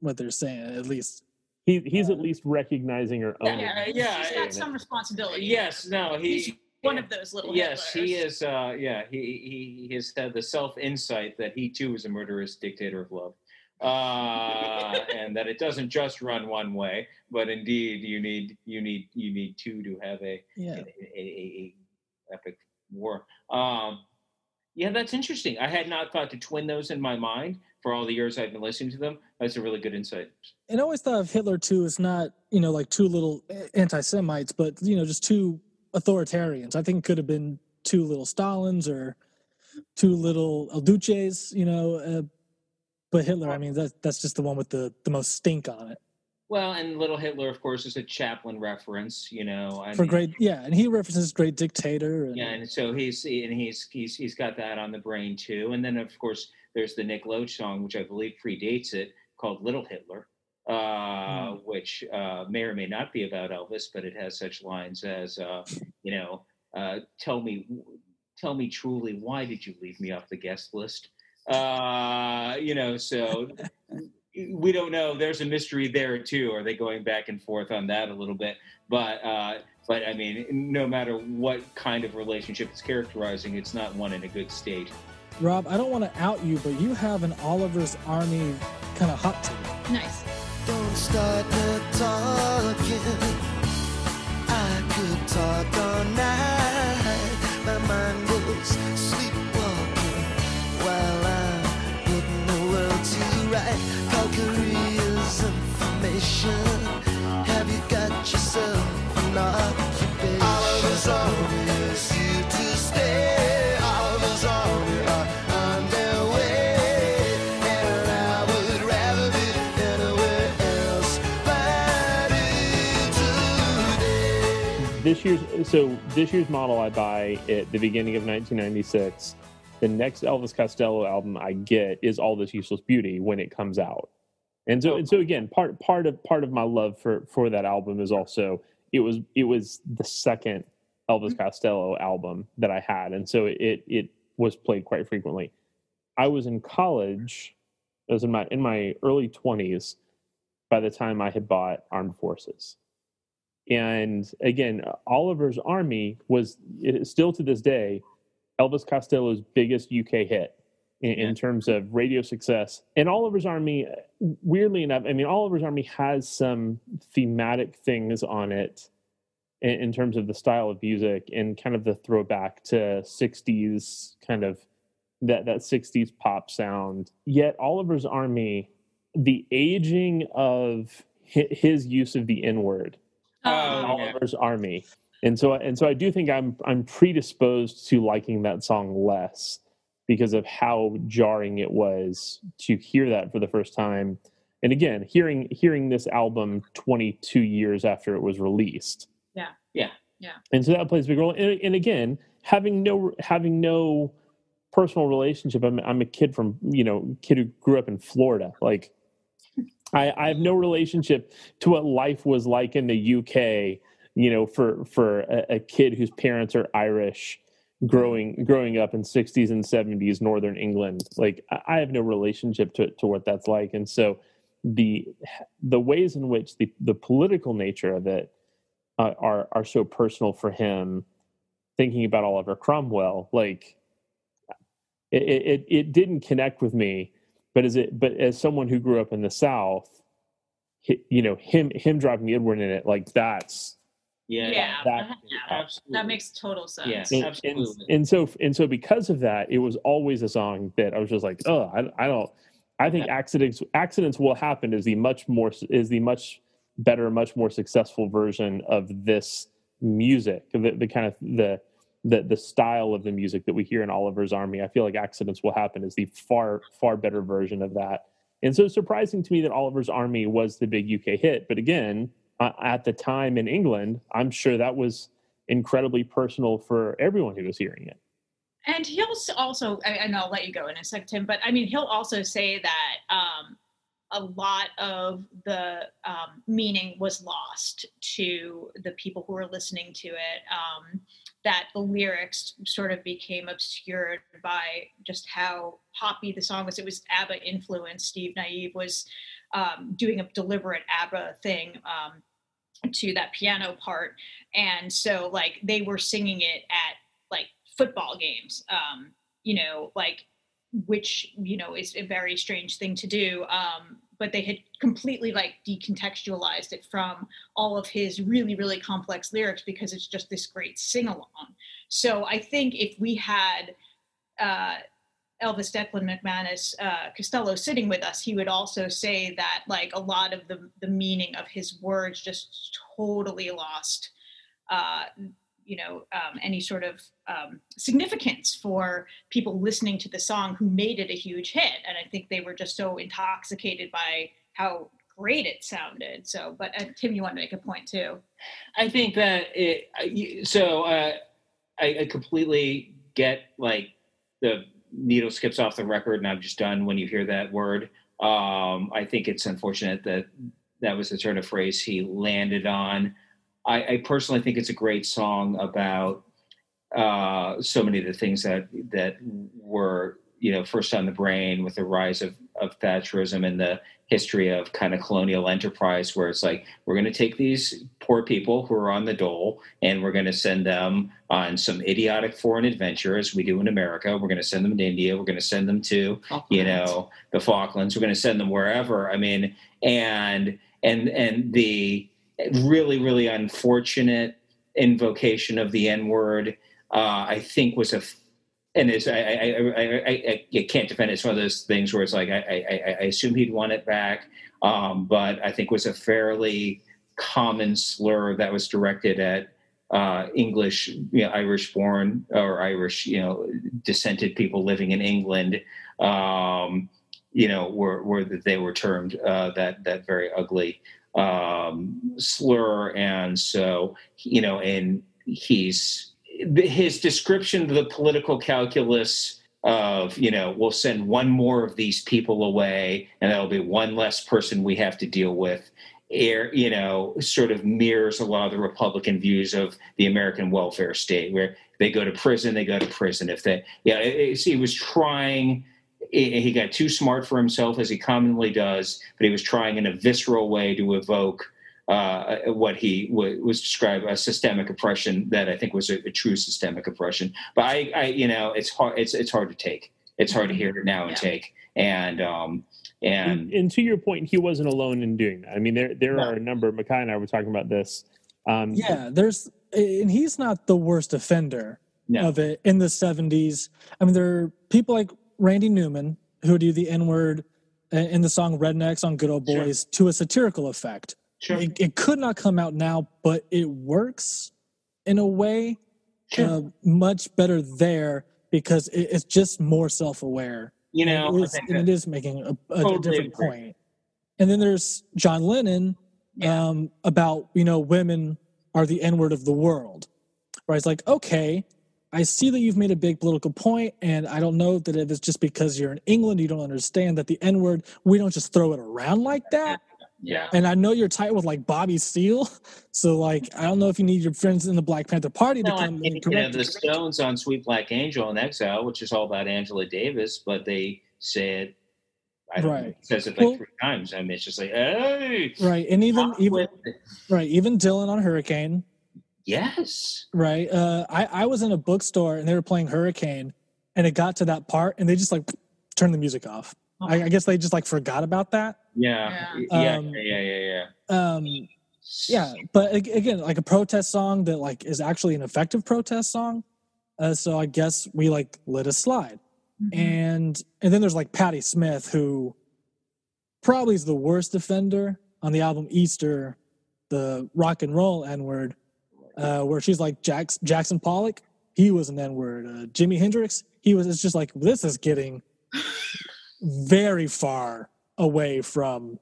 what they're saying, at least. He he's at least recognizing or owning. yeah, it. yeah, he's got some responsibility. Yes. No. He's He. one of those little Yes, he is. Uh, yeah, he he has had the self insight that he too is a murderous dictator of love, uh, and that it doesn't just run one way, but indeed you need you need you need two to have a Yeah, a, a, a, epic war. Um, yeah, that's interesting. I had not thought to twin those in my mind, for all the years I've been listening to them. That's a really good insight. And I always thought of Hitler too as not, you know, like two little anti-Semites, but you know, just two authoritarians. I think it could have been two little Stalins or two little El Duces, you know. Uh, but Hitler, I mean, that, that's just the one with the, the most stink on it. Well, and Little Hitler, of course, is a Chaplin reference. You know, I For mean, great, yeah, and he references Great Dictator. And, Yeah, and so he's and he's he's he's got that on the brain too. And then of course there's the Nick Lowe song, which I believe predates it, called Little Hitler, uh, which uh, may or may not be about Elvis, but it has such lines as, uh, you know, uh, tell me, tell me truly, why did you leave me off the guest list? Uh, you know, so we don't know. There's a mystery there too. Are they going back and forth on that a little bit? But uh, but I mean, no matter what kind of relationship it's characterizing, it's not one in a good state. Rob, I don't want to out you, but you have an Oliver's Army kind of hot take. Nice. Don't start the talking. I could talk all night. My mind goes sleepwalking this year's so this year's model I buy at the beginning of 1996. The next Elvis Costello album I get is All This Useless Beauty when it comes out. And so and so again, part part of part of my love for for that album is also it was it was the second Elvis mm-hmm. Costello album that I had, and so it it was played quite frequently. I was in college. I was in my in my early twenties by the time I had bought Armed Forces. And again, Oliver's Army was still to this day Elvis Costello's biggest UK hit in, in terms of radio success. And Oliver's Army, weirdly enough, I mean, Oliver's Army has some thematic things on it in, in terms of the style of music and kind of the throwback to 60s kind of that, that 60s pop sound. Yet Oliver's Army, the aging of his use of the N word Um, yeah. Oliver's Army. And so and so I do think I'm I'm predisposed to liking that song less because of how jarring it was to hear that for the first time. And again, hearing hearing this album 22 years after it was released. Yeah. Yeah. Yeah. And so that plays a big role. And, and again, having no having no personal relationship. I'm I'm a kid from, you know, kid who grew up in Florida. Like I, I have no relationship to what life was like in the UK, you know, for for a, a kid whose parents are Irish, growing growing up in 60s and 70s Northern England. Like I, have no relationship to to what that's like, and so the the ways in which the the political nature of it uh, are are so personal for him. Thinking about Oliver Cromwell, like it, it it didn't connect with me but as it but as someone who grew up in the south hi- you know him him driving edward in it like that's Yeah, Yeah. that- uh-huh. yeah. absolutely. That makes total sense. Yeah. and, and, Absolutely. and so and so because of that it was always a song that i was just like oh i, I don't i think accidents accidents will happen is the much more is the much better much more successful version of this music the, the kind of the the the style of the music that we hear in Oliver's Army. I feel like Accidents Will Happen is the far far better version of that. And so surprising to me that Oliver's Army was the big UK hit. But again, uh, at the time in England, I'm sure that was incredibly personal for everyone who was hearing it. And he'll also, and I'll let you go in a sec, Tim, but I mean, he'll also say that um, a lot of the um, meaning was lost to the people who were listening to it. Um, that the lyrics sort of became obscured by just how poppy the song was. It was ABBA influenced. Steve Nieve was um, doing a deliberate ABBA thing um, to that piano part. And so, like, they were singing it at like football games, um, you know, like, which, you know, is a very strange thing to do. Um, but they had completely like decontextualized it from all of his really, really complex lyrics because it's just this great sing along. So I think if we had, uh, Elvis Declan McManus uh, Costello sitting with us, he would also say that like a lot of the the meaning of his words just totally lost, uh, you know, um, any sort of um, significance for people listening to the song who made it a huge hit. And I think they were just so intoxicated by how great it sounded. So, but uh, Tim, you want to make a point too? I think that it. So uh, I, I completely get like the needle skips off the record, and I'm just done when you hear that word. Um, I think it's unfortunate that that was the turn of phrase he landed on. I, I personally think it's a great song about uh, so many of the things that that were you know first on the brain with the rise of of Thatcherism and the history of kind of colonial enterprise, where it's like we're going to take these poor people who are on the dole and we're going to send them on some idiotic foreign adventure, as we do in America. We're going to send them to India. We're going to send them to you know the Falklands. We're going to send them wherever. I mean, and and and the really really unfortunate invocation of the N word. Uh, I think was a and it's I I, I I I can't defend it. It's one of those things where it's like I I, I assume he'd want it back, um, but I think was a fairly common slur that was directed at uh, English, you know, Irish-born or Irish, you know, descended people living in England. Um, you know, were were that they were termed uh, that that very ugly um, slur, and so you know, and he's his description of the political calculus of you know we'll send one more of these people away and that'll be one less person we have to deal with air you know sort of mirrors a lot of the republican views of the american welfare state where they go to prison they go to prison. If they yeah he was trying he got too smart for himself as he commonly does but he was trying in a visceral way to evoke uh, what he w- was described as systemic oppression that I think was a, a, true systemic oppression. But I, I, you know, it's hard. It's it's hard to take. It's hard to hear it now and yeah. take. And um, and, and, and to your point, he wasn't alone in doing that. I mean, there there no. are a number. Micaiah and I were talking about this. Um, yeah, there's, and he's not the worst offender no. of it in the '70s. I mean, there are people like Randy Newman who do the N word in the song "Rednecks" on "Good Old Boys" sure. to a satirical effect. Sure. It, it, could not come out now, but it works in a way sure. uh, much better there because it, it's just more self-aware. You know, it is, and it is making a, a, totally different agree. point. And then there's John Lennon yeah. um, about you know women are the N word of the world. Where it's like, okay, I see that you've made a big political point, and I don't know that if it's just because you're in England, you don't understand that the N word, we don't just throw it around like that. Yeah. And I know you're tight with like Bobby Seale. So like I don't know if you need your friends in the Black Panther Party no, to come and correct. You know, the Stones on Sweet Black Angel in Exile, which is all about Angela Davis, but they said I don't right. know, says it like well, three times. I mean it's just like, hey Right. And even even right, even Dylan on Hurricane. Yes. Right. Uh I, I was in a bookstore and they were playing Hurricane and it got to that part and they just like turned the music off. I, I, guess they just like forgot about that. Yeah, yeah, um, yeah, yeah, yeah, yeah. Um, yeah, but again, like a protest song that like is actually an effective protest song. Uh, so I guess we like let it slide, mm-hmm. and and then there's like Patti Smith who probably is the worst offender on the album Easter, the rock and roll N word, uh, where she's like Jackson, Jackson Pollock. He was an N word. Uh, Jimi Hendrix. He was. It's just like this is getting very far away from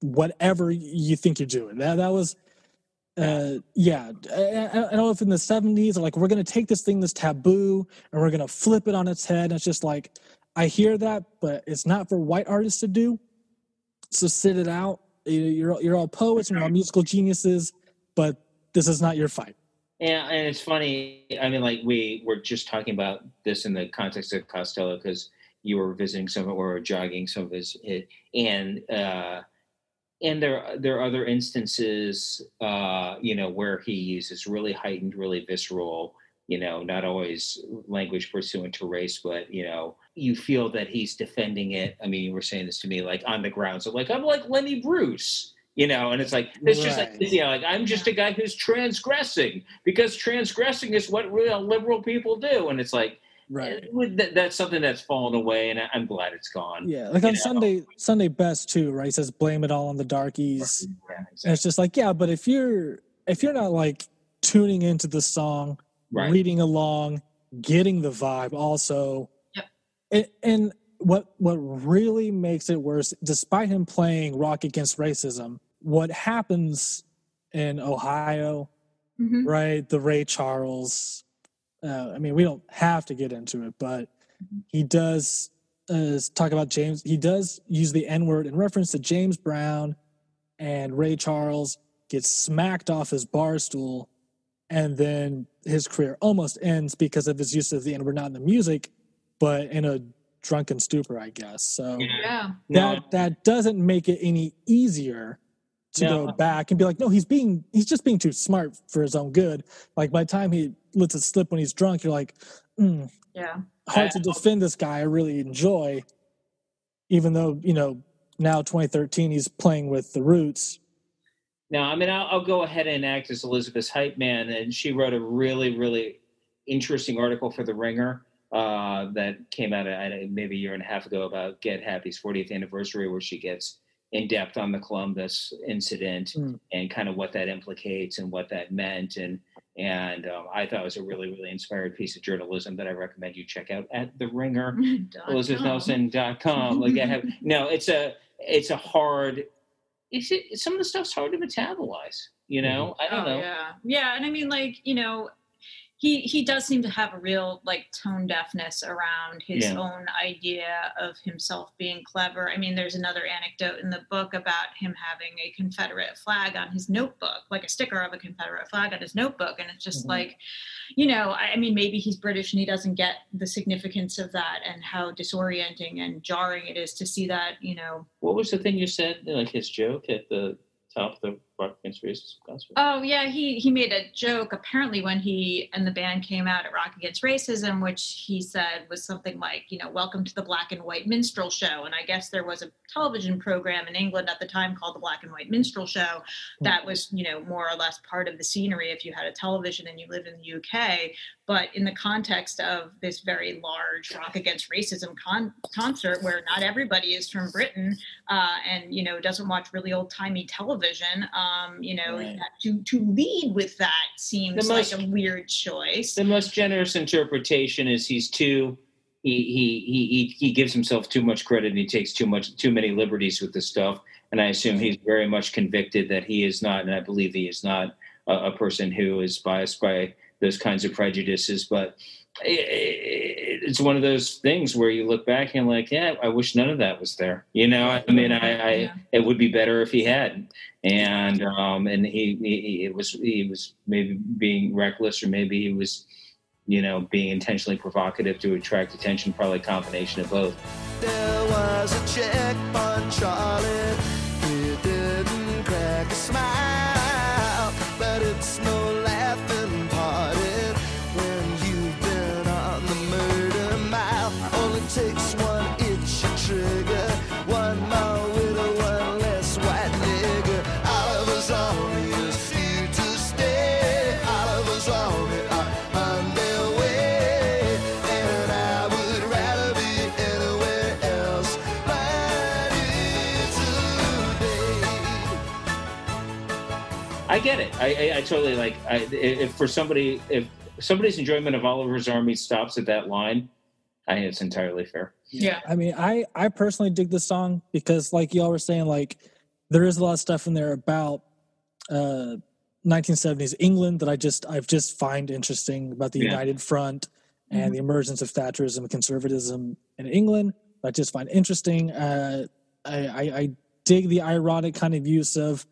whatever you think you're doing. That that was, uh, yeah. I, I don't know if in the '70s, like we're gonna take this thing that's taboo and we're gonna flip it on its head. And it's just like I hear that, but it's not for white artists to do. So sit it out. You're you're all poets and you're all musical geniuses, but this is not your fight. Yeah, and it's funny. I mean, like we were just talking about this in the context of Costello because you were visiting some or jogging some of his, and uh, and there there are other instances, uh, you know, where he uses really heightened, really visceral, you know, not always language pursuant to race, but you know, you feel that he's defending it. I mean, you were saying this to me, like on the ground, so like I'm like Lenny Bruce you know and it's like it's right. just like you know like i'm just a guy who's transgressing because transgressing is what real liberal people do and it's like right. with th- that's something that's fallen away, and I'm glad it's gone. Yeah, like on know. Sunday Sunday best too, right? He says blame it all on the darkies. Yeah, And it's just like, yeah, but if you're if you're not like tuning into the song, Right. reading along, getting the vibe also. Yep. And, and what what really makes it worse, despite him playing Rock Against Racism, what happens in Ohio, Mhm. right? The Ray Charles. Uh, I mean, we don't have to get into it, but he does uh, talk about James. He does use the N word in reference to James Brown, and Ray Charles gets smacked off his bar stool, and then his career almost ends because of his use of the N word, not in the music, but in a drunken stupor, I guess. So Yeah. That that doesn't make it any easier to No. go back and be like, no, he's being he's just being too smart for his own good. Like by the time he lets it slip when he's drunk, you're like, mm, Yeah. hard to defend this guy. I really enjoy, even though you know now 2013 he's playing with the Roots. Now, I mean, I'll, I'll go ahead and act as Elizabeth's hype man, and she wrote a really, really interesting article for The Ringer uh, that came out uh, maybe a year and a half ago about Get Happy's 40th anniversary, where she gets in depth on the Columbus incident Mm. and kind of what that implicates and what that meant, and and um, I thought it was a really, really inspired piece of journalism that I recommend you check out at The Ringer. Dot com. elizabethnelson.com like I have no it's a it's a hard it's it, some of the stuff's hard to metabolize you know i don't Oh, know Yeah, yeah, and I mean, like you know, he he does seem to have a real like tone deafness around his Yeah. own idea of himself being clever. I mean, there's another anecdote in the book about him having a Confederate flag on his notebook, like a sticker of a Confederate flag on his notebook, and it's just Mhm. like, you know, I, I mean, maybe he's British and he doesn't get the significance of that and how disorienting and jarring it is to see that, you know, what was the thing you said like his joke at the top of the against racism concert Oh yeah, he he made a joke apparently when he and the band came out at Rock Against Racism, which he said was something like, you know, "Welcome to the Black and White Minstrel Show." And I guess there was a television program in England at the time called the Black and White Minstrel Show that was, you know, more or less part of the scenery if you had a television and you lived in the UK. But in the context of this very large Rock Against Racism con- concert, where not everybody is from Britain, uh, and you know doesn't watch really old timey television, um, Um, you know, Right. that- to to lead with that seems The most- like a weird choice. the most generous interpretation is he's too he, he he he he gives himself too much credit and he takes too much too many liberties with this stuff and i assume he's very much convicted that he is not and i believe he is not a, a person who is biased by those kinds of prejudices but i- i- it's one of those things where you look back and like yeah i wish none of that was there you know i mean i, I Yeah. it would be better if he had and um and he, he he- it was he was maybe being reckless or maybe he was you know being intentionally provocative to attract attention probably a combination of both There was a check on Charlie. Get it i i, I totally like I, if for somebody if somebody's enjoyment of oliver's army stops at that line i think it's entirely fair Yeah. I mean, I I personally dig this song because, like y'all were saying, like there is a lot of stuff in there about uh, 1970s England that I just I've just find interesting about the Yeah. United Front and the emergence of Thatcherism and conservatism in England. I just find interesting. Uh, I, I, I dig the ironic kind of use of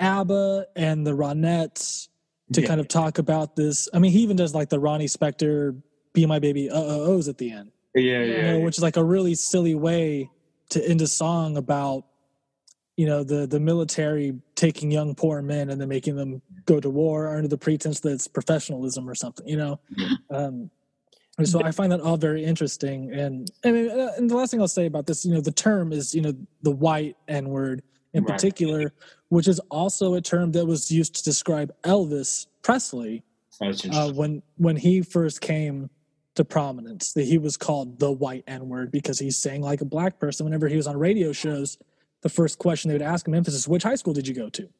ABBA and the Ronettes to Yeah. kind of talk about this. I mean, he even does like the Ronnie Spector "Be My Baby" uh uh ohs at the end. Yeah you know, which is like a really silly way to end a song about you know the the military taking young poor men and then making them go to war under the pretense that it's professionalism or something you know? Um and so i find that all very interesting. And i mean uh, and the last thing i'll say about this you know the term is you know the white n word in Right. particular which is also a term that was used to describe elvis presley uh, when when he first came to prominence. That he was called the white N word because he sang like a black person. Whenever he was on radio shows, the first question they would ask him, emphasis, which high school did you go to? So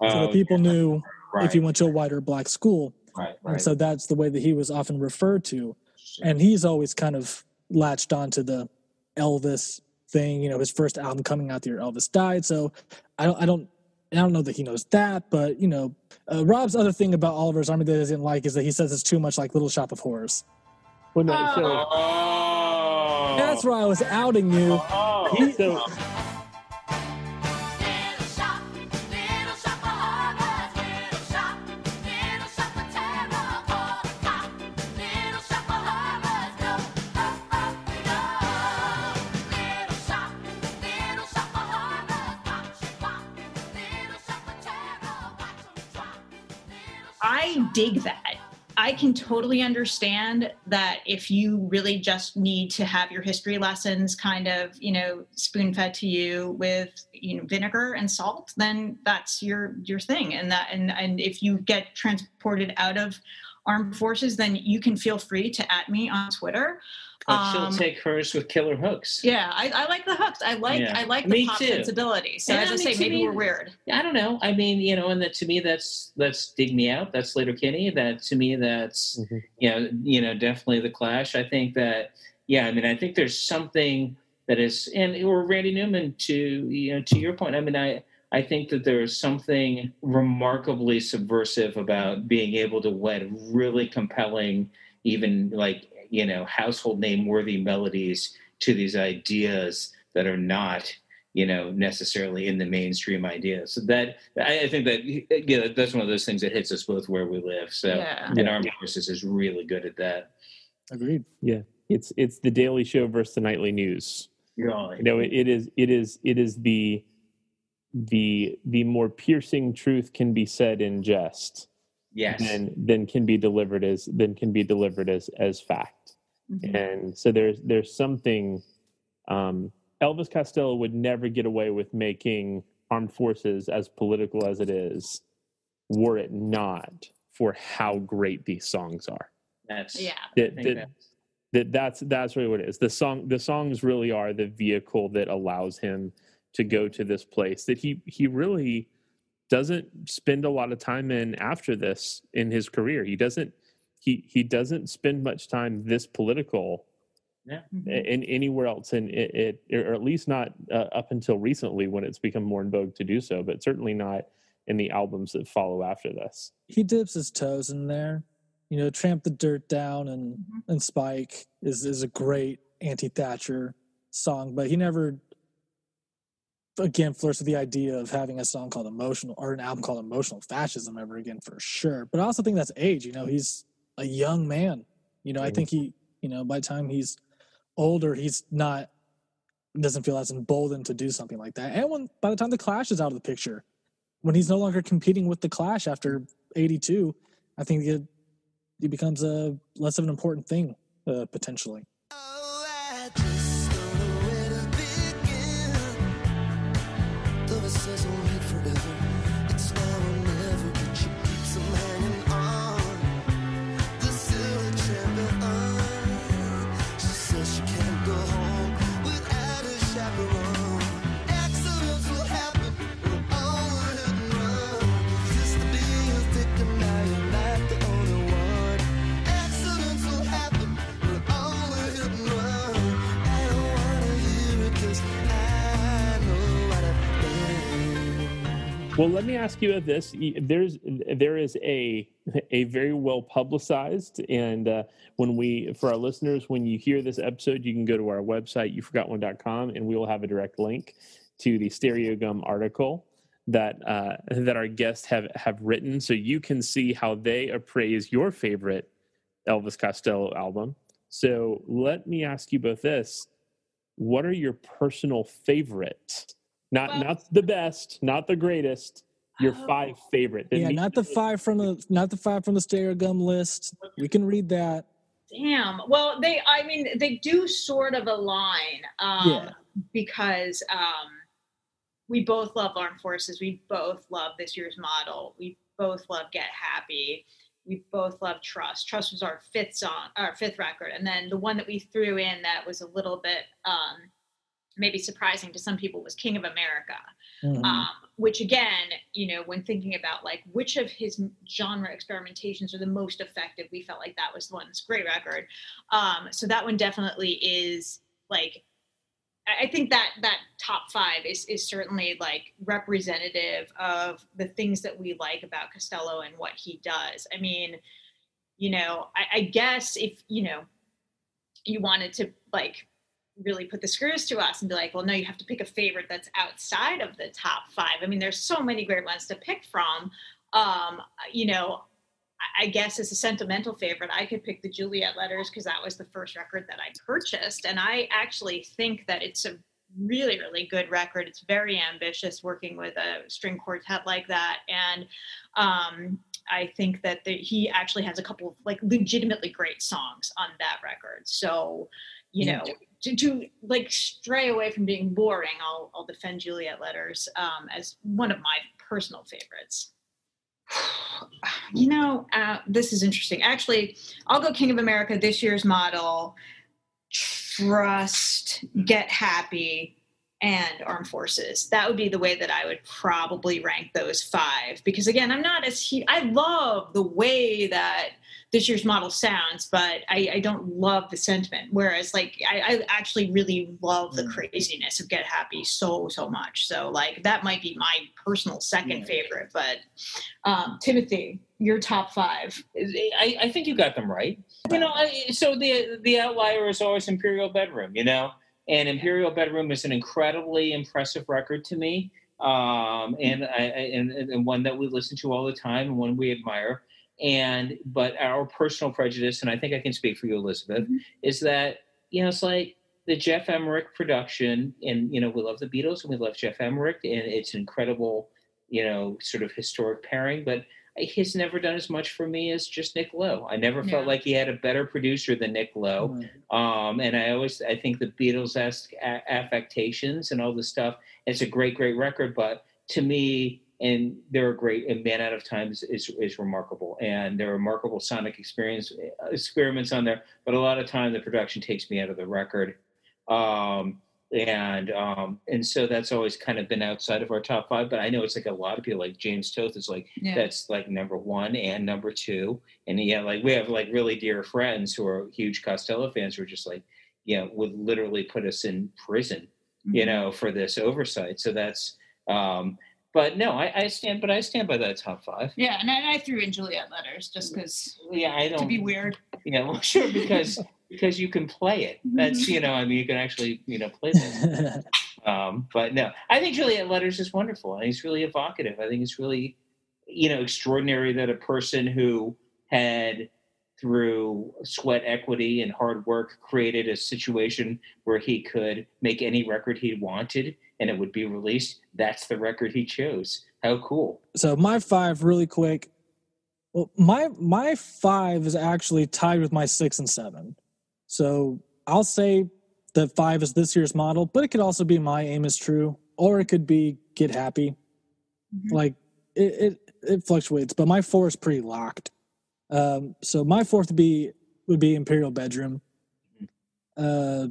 Oh, that people yeah. knew right, if you went to a white or black school. right, And so that's the way that he was often referred to. And he's always kind of latched onto the Elvis thing. You know, his first album coming out the year Elvis died. So I don't, I don't, I don't know that he knows that, but you know, uh, Rob's other thing about Oliver's Army that he doesn't like is that he says it's too much like Little Shop of Horrors. Well, no, so Oh, That's why I was outing you. Oh, He- so dig that. I can totally understand that if you really just need to have your history lessons kind of, you know, spoon fed to you with, you know, vinegar and salt, then that's your your thing. And that and and if you get transported out of armed forces, then you can feel free to at me on Twitter. But she'll um, take hers with killer hooks. Yeah, I, I like the hooks. I like Yeah. I like the Me pop too. sensibility. So Yeah, as I I say, maybe me- we're weird. I don't know. I mean, you know, and that to me, that's that's dig me out. That's Sleater-Kinney. That to me, that's Mhm. you know, you know, definitely the Clash. I think that, yeah. I mean, I think there's something that is, and or Randy Newman to you know, to your point. I mean, I I think that there is something remarkably subversive about being able to wed really compelling, even like you know, household name worthy melodies to these ideas that are not you know necessarily in the mainstream idea so that i, I think that yeah that's one of those things that hits us both where we live so Yeah. and armed forces is really good at that Agreed. Yeah. It's it's the Daily Show versus the nightly news. Really? You know, it, it is it is it is the the the more piercing truth can be said in jest yes than than can be delivered as than can be delivered as as fact. Mhm. And so there's there's something um Elvis Costello would never get away with making armed forces as political as it is were it not for how great these songs are. that's Yeah. That, that, that's- that that's that's really what it is. The song the songs really are the vehicle that allows him to go to this place that he he really doesn't spend a lot of time in after this in his career. He doesn't he he doesn't spend much time this political Mhm. in anywhere else in it, it or at least not uh, up until recently when it's become more in vogue to do so, but certainly not in the albums that follow after this. He dips his toes in there. You know, Tramp the Dirt Down and, Mhm. and Spike is, is a great anti Thatcher song, but he never, again, flirts with the idea of having a song called Emotional or an album called Emotional Fascism ever again for sure. But I also think that's age. You know, he's a young man. You know, I think he, you know, by the time he's older, he's not, doesn't feel as emboldened to do something like that. And when, by the time the Clash is out of the picture, when he's no longer competing with the Clash after 82, I think it, it becomes a less of an important thing uh, potentially. Well, let me ask you about this. There's there is a a very well publicized, and uh, when we for our listeners, when you hear this episode, you can go to our website youforgotone.com, and we will have a direct link to the Stereogum article that uh, that our guests have have written, so you can see how they appraise your favorite Elvis Costello album. So let me ask you both this: What are your personal favorites? Not Well- not the best, not the greatest. Your Oh. five favorite. that Yeah, not the five from the not the five from the Stereogum list. We can read that. Damn. Well, they, I mean, they do sort of align um, Yeah. because um, we both love armed forces. We both love this year's model. We both love Get Happy. we both love Trust. Trust was our fifth song, our fifth record, and then the one that we threw in that was a little bit um, maybe surprising to some people was King of America. Mhm. Um, which again, you know, when thinking about like which of his genre experimentations are the most effective, we felt like that was the one. It's great record. Um, so that one definitely is like I I think that that top five is is certainly like representative of the things that we like about Costello and what he does. I mean, you know, I, I guess if you know you wanted to like really put the screws to us and be like, well, no, you have to pick a favorite that's outside of the top five. I mean, there's so many great ones to pick from. Um, you know, I- guess as a sentimental favorite, I could pick the Juliet Letters because that was the first record that I purchased, and I actually think that it's a really, really good record. It's very ambitious working with a string quartet like that, and um, I think that the, he actually has a couple of like legitimately great songs on that record. So, you know, to, to like stray away from being boring, I'll I'll defend Juliet Letters um, as one of my personal favorites. You know, uh, this is interesting. Actually, I'll go King of America this year's model. Trust, Get Happy, and Armed Forces. That would be the way that I would probably rank those five. Because again, I'm not as he. I love the way that this year's model sounds, but I, I don't love the sentiment. Whereas, like, I, I actually really love the Mm. craziness of Get Happy so so much. So, like, that might be my personal second Yeah. favorite. But um, Timothy, your top five. I, I think you got them right. You know, I, so the the outlier is always Imperial Bedroom. You know, and Imperial Bedroom is an incredibly impressive record to me, um, and I, I- and and one that we listen to all the time, and one we admire. And but our personal prejudice, and I think I can speak for you, Elizabeth, Mhm. is that you know it's like the Geoff Emerick production, and you know we love the Beatles and we love Geoff Emerick, and it's an incredible, you know, sort of historic pairing, but he's never done as much for me as just Nick Lowe. I never felt like he had a better producer than Nick Lowe. Mhm. Um, and I always I think the Beatles esque affectations and all this stuff. It's a great, great record, but to me, and they're great. And Man Out of Time is, is is remarkable, and there are remarkable sonic experience uh, experiments on there. But a lot of time, the production takes me out of the record. Um, and um, and so that's always kind of been outside of our top five. But I know it's like a lot of people, like James Toth, is like Yeah. that's like number one and number two. And yeah, like we have like really dear friends who are huge Costello fans who are just like, you know, would literally put us in prison, Mm-hmm. you know, for this oversight. So that's, um, but no, I, I stand, but I stand by that top five. Yeah, and I, I threw in Juliet Letters just because Yeah, I don't. to be weird. Yeah, well, sure, because because you can play it. That's you know, I mean, you can actually you know play this. Um, but no, I think Juliet Letters is wonderful. and it's really evocative. I think it's really, you know, extraordinary that a person who had, through sweat equity and hard work, created a situation where he could make any record he wanted and it would be released. That's the record he chose. How cool! so my five really quick well my my five is actually tied with my six and seven so i'll say that five is this year's model but it could also be my aim is true or it could be get happy Mhm. like it, it it fluctuates but my four is pretty locked um so my fourth would be would be imperial bedroom uh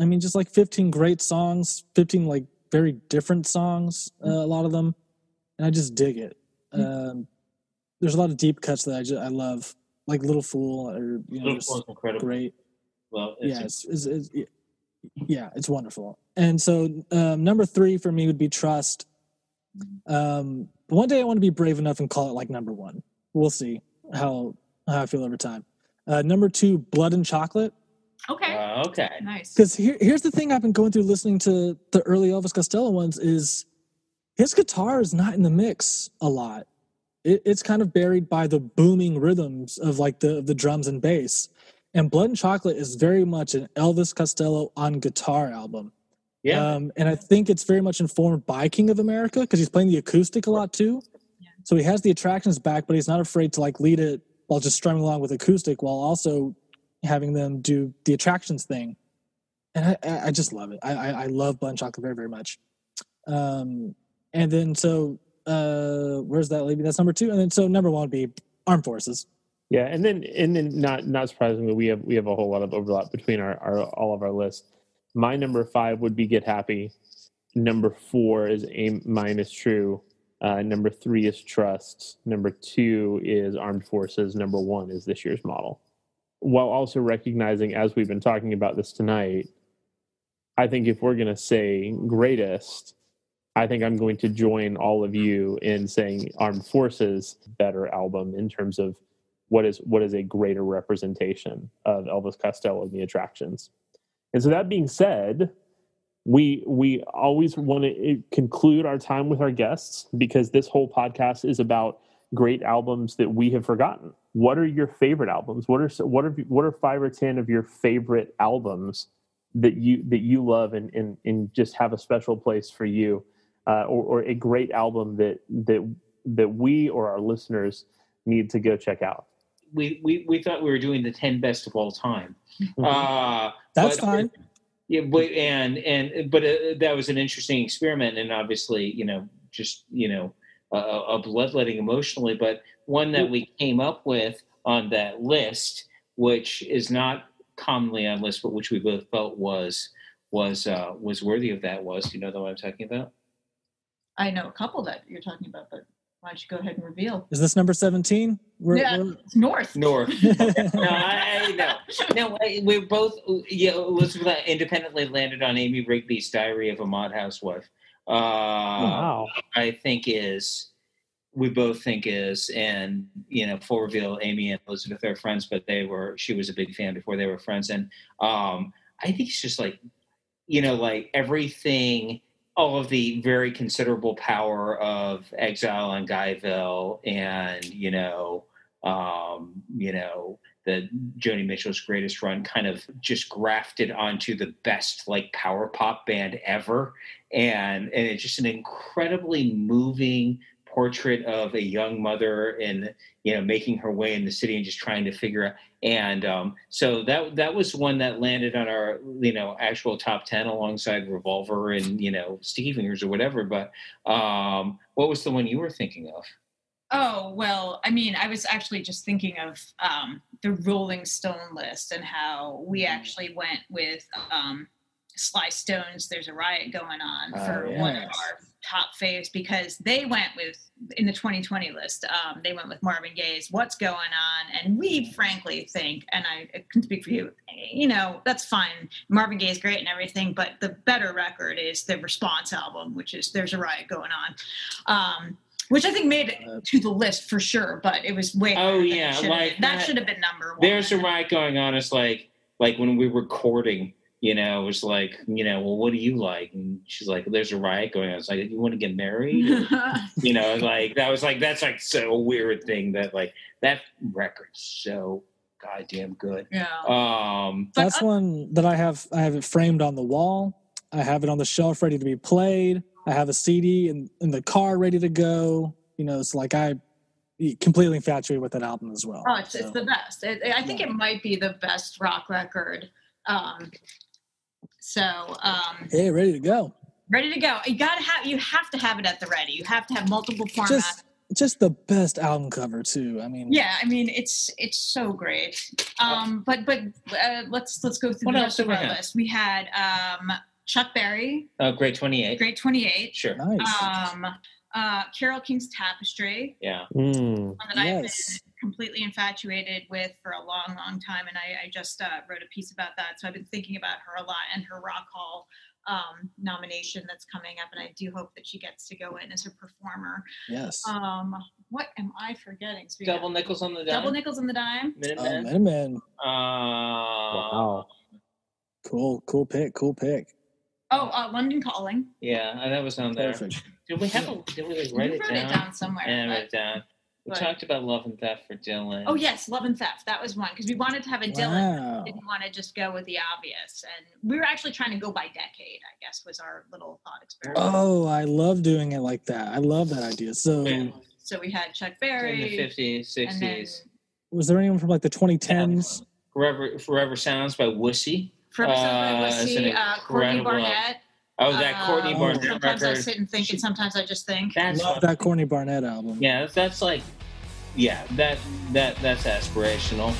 i mean just like 15 great songs 15 like very different songs uh, a lot of them and i just dig it. Um there's a lot of deep cuts that i just i love like little fool or you know Little just Fool's incredible. great. Well, it's yeah it's, it's, it's, yeah it's wonderful. And so um, number three for me would be trust. Um, but one day i want to be brave enough and call it like number one. We'll see how how i feel over time. Uh, number two blood and chocolate. Okay, okay. nice. because here, here's the thing i've been going through listening to the early elvis costello ones is his guitar is not in the mix a lot it, it's kind of buried by the booming rhythms of like the the drums and bass and blood and chocolate is very much an elvis costello on guitar album Yeah. um, and i think it's very much informed by king of america because he's playing the acoustic a lot too Yeah. so he has the attractions back but he's not afraid to like lead it while just strumming along with acoustic while also having them do the attractions thing and i, I just love it I, I, I love blood and chocolate very very much um, and then so uh, where's that leaving that's number two and then so number one would be Armed Forces. Yeah, and then and then not not surprisingly, we have we have a whole lot of overlap between our, our all of our lists. My number five would be Get Happy. Number four is Aim Minus True. Uh, number three is Trust. Number two is Armed Forces. Number one is this year's model. While also recognizing, as we've been talking about this tonight, I think if we're going to say greatest, I think I'm going to join all of you in saying Armed Forces better album in terms of what is what is a greater representation of Elvis Costello and the attractions. And so that being said, we we always want to eh, conclude our time with our guests because this whole podcast is about great albums that we have forgotten. What are your favorite albums? What are what are what are five or ten of your favorite albums that you that you love and and, and just have a special place for you, uh, or, or a great album that that that we or our listeners need to go check out? We, we we thought we were doing the ten best of all time. Uh, That's but- fine. Yeah, but and and but uh, that was an interesting experiment, and obviously, you know, just you know, a, a bloodletting emotionally, but one that we came up with on that list, which is not commonly on lists, but which we both felt was was uh, was worthy of that. Was do you know the one I'm talking about? I know a couple that you're talking about, but why don't you go ahead and reveal? Is this number 17? We're, yeah, we're- it's North. North. no, I, I no, no. We're both yeah. Elizabeth independently landed on Amy Rigby's Diary of a Mod Housewife. Uh, wow. I think is we both think is and you know full reveal amy and elizabeth are friends but they were she was a big fan before they were friends and um i think it's just like you know like everything all of the very considerable power of exile on guyville and you know um you know the joni mitchell's greatest run kind of just grafted onto the best like power pop band ever and and it's just an incredibly moving portrait of a young mother and you know making her way in the city and just trying to figure out and um, so that that was one that landed on our you know actual top 10 alongside revolver and you know sticky fingers or whatever but um, what was the one you were thinking of Oh, well, I mean, I was actually just thinking of um, the Rolling Stone list and how we Mm-hmm. actually went with um, Sly Stones, There's a Riot Going On Oh, for one of our top faves because they went with, in the 2020 list, um, they went with Marvin Gaye's What's Going On. And we frankly think, and I can speak for you, you know, that's fine. Marvin Gaye's great and everything, but the better record is the Response album, which is There's a Riot Going On. Um, which I think made it to the list for sure, but it was way. Oh, higher than it yeah, like been. that, that- should have been number one. there's a riot going on it's like like when we were recording you know it was like you know well what do you like and she's like there's a riot going on it's like you want to get married you know like that was like that's like so weird thing that like that record's so goddamn good yeah. um But That's uh, one that I have. I have it framed on the wall. I have it on the shelf ready to be played. I have a CD in, in the car ready to go. You know, it's like I completely infatuated with that album as well. Oh, it's, it's the best. It, I think it might be the best rock record. Um, so um, hey, ready to go. ready to go. You gotta have. You have to have it at the ready. You have to have multiple formats. Just just the best album cover too. I mean, yeah, I mean it's it's so great. Um, but but uh, let's let's go through What the else rest of do we our have? list. We had um, Chuck Berry, oh great 28 Great Twenty Eight. sure nice. Um, uh, Carole King's Tapestry. yeah Mm. one that I've Yes. been completely infatuated with for a long, long time, and I, I just uh, wrote a piece about that. So I've been thinking about her a lot and her Rock Hall um, nomination that's coming up, and I do hope that she gets to go in as a performer. yes. Um, what am I forgetting? So we got double nickels on the dime double nickels on the dime. Minutemen. Minutemen. uh, Wow. Cool, cool pick, cool pick. Oh, uh, London Calling. yeah that was on there Perfect. did we have a did we like, write it wrote down, it down somewhere. and but- write it down we but- talked about love and theft for dylan Oh yes, Love and Theft. That was one because we wanted to have a Dylan. Wow. Didn't want to just go with the obvious, and we were actually trying to go by decade. I guess was our little thought experiment. Oh, I love doing it like that. I love that idea. So, Yeah. So we had Chuck in the Berry, 50s 60s was there anyone from like the 2010s? Forever, Forever Sounds by Wussy. Forever Sounds by Uh, it's an Wussy, uh, Courtney Barnett. Oh, that Courtney uh, Barnett Sometimes I sit and think, She- and sometimes I just think. That's Love that Courtney Barnett album. yeah, that's, that's like yeah, that that that's aspirational.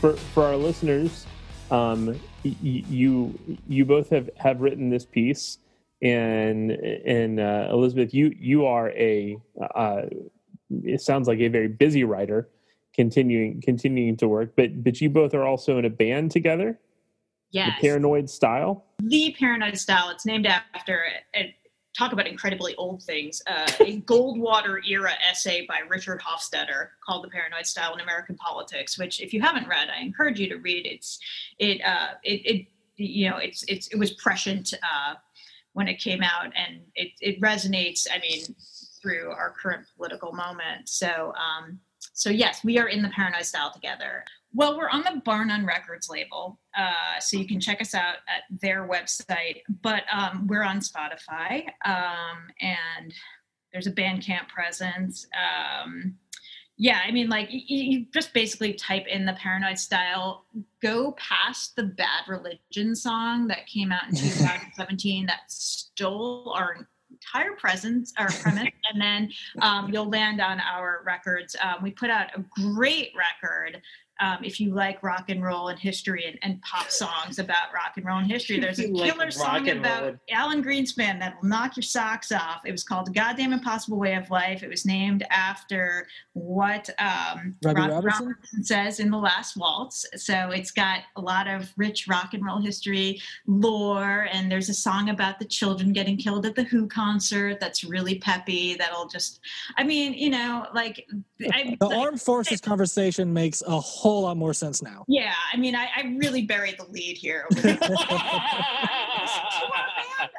For for our listeners. Um, y- you you both have have written this piece, and and uh, Elizabeth, you you are a uh, it sounds like a very busy writer, continuing continuing to work. But but you both are also in a band together, Yes. the Paranoid Style. the paranoid style it's named after and talk about incredibly old things uh, a goldwater era essay by richard hofstadter called the paranoid style in american politics which if you haven't read i encourage you to read. It's it uh it, it you know it's it's it was prescient uh when it came out and it it resonates i mean through our current political moment. So um so yes we are in the paranoid style together well, we're on the Bar None Records label, uh, so you can check us out at their website. But um, we're on Spotify, um, and there's a Bandcamp presence. Um, yeah, I mean, like you, you just basically type in the Paranoid Style. Go past the Bad Religion song that came out in 2017 that stole our entire presence or premise, and then um, you'll land on our records. Um, we put out a great record um, if you like rock and roll and history and, and pop songs about rock and roll and history, there's a You like killer song about roll. Alan Greenspan that will knock your socks off. It was called "The Goddamn Impossible Way of Life." It was named after what um, Robbie Rob- Robertson? Robertson says in the Last Waltz. So it's got a lot of rich rock and roll history lore, and there's a song about the children getting killed at the Who concert that's really peppy. That'll just, I mean, you know, like I, The like- armed forces conversation makes a whole lot more sense now. yeah, I mean, I, I really buried the lead here.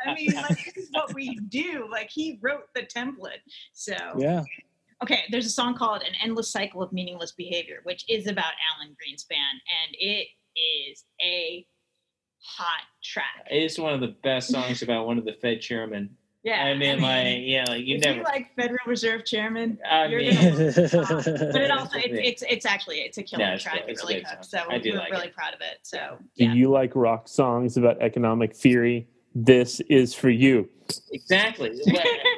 I mean, like this is what we do. Like he wrote the template. So Yeah. okay, there's a song called "An Endless Cycle of Meaningless Behavior," which is about Alan Greenspan, and it is a hot track. It's one of the best songs about one of the Fed chairmen. Yeah, I mean, like, yeah, like you if never. you like Federal Reserve Chairman, I you're mean, gonna but it also it's, it's it's actually it's a killer Yeah, it's track. good. It It's a really good cooks. song. So I do we're like really it. proud of it. So Do you like rock songs about economic theory? This is for you. exactly.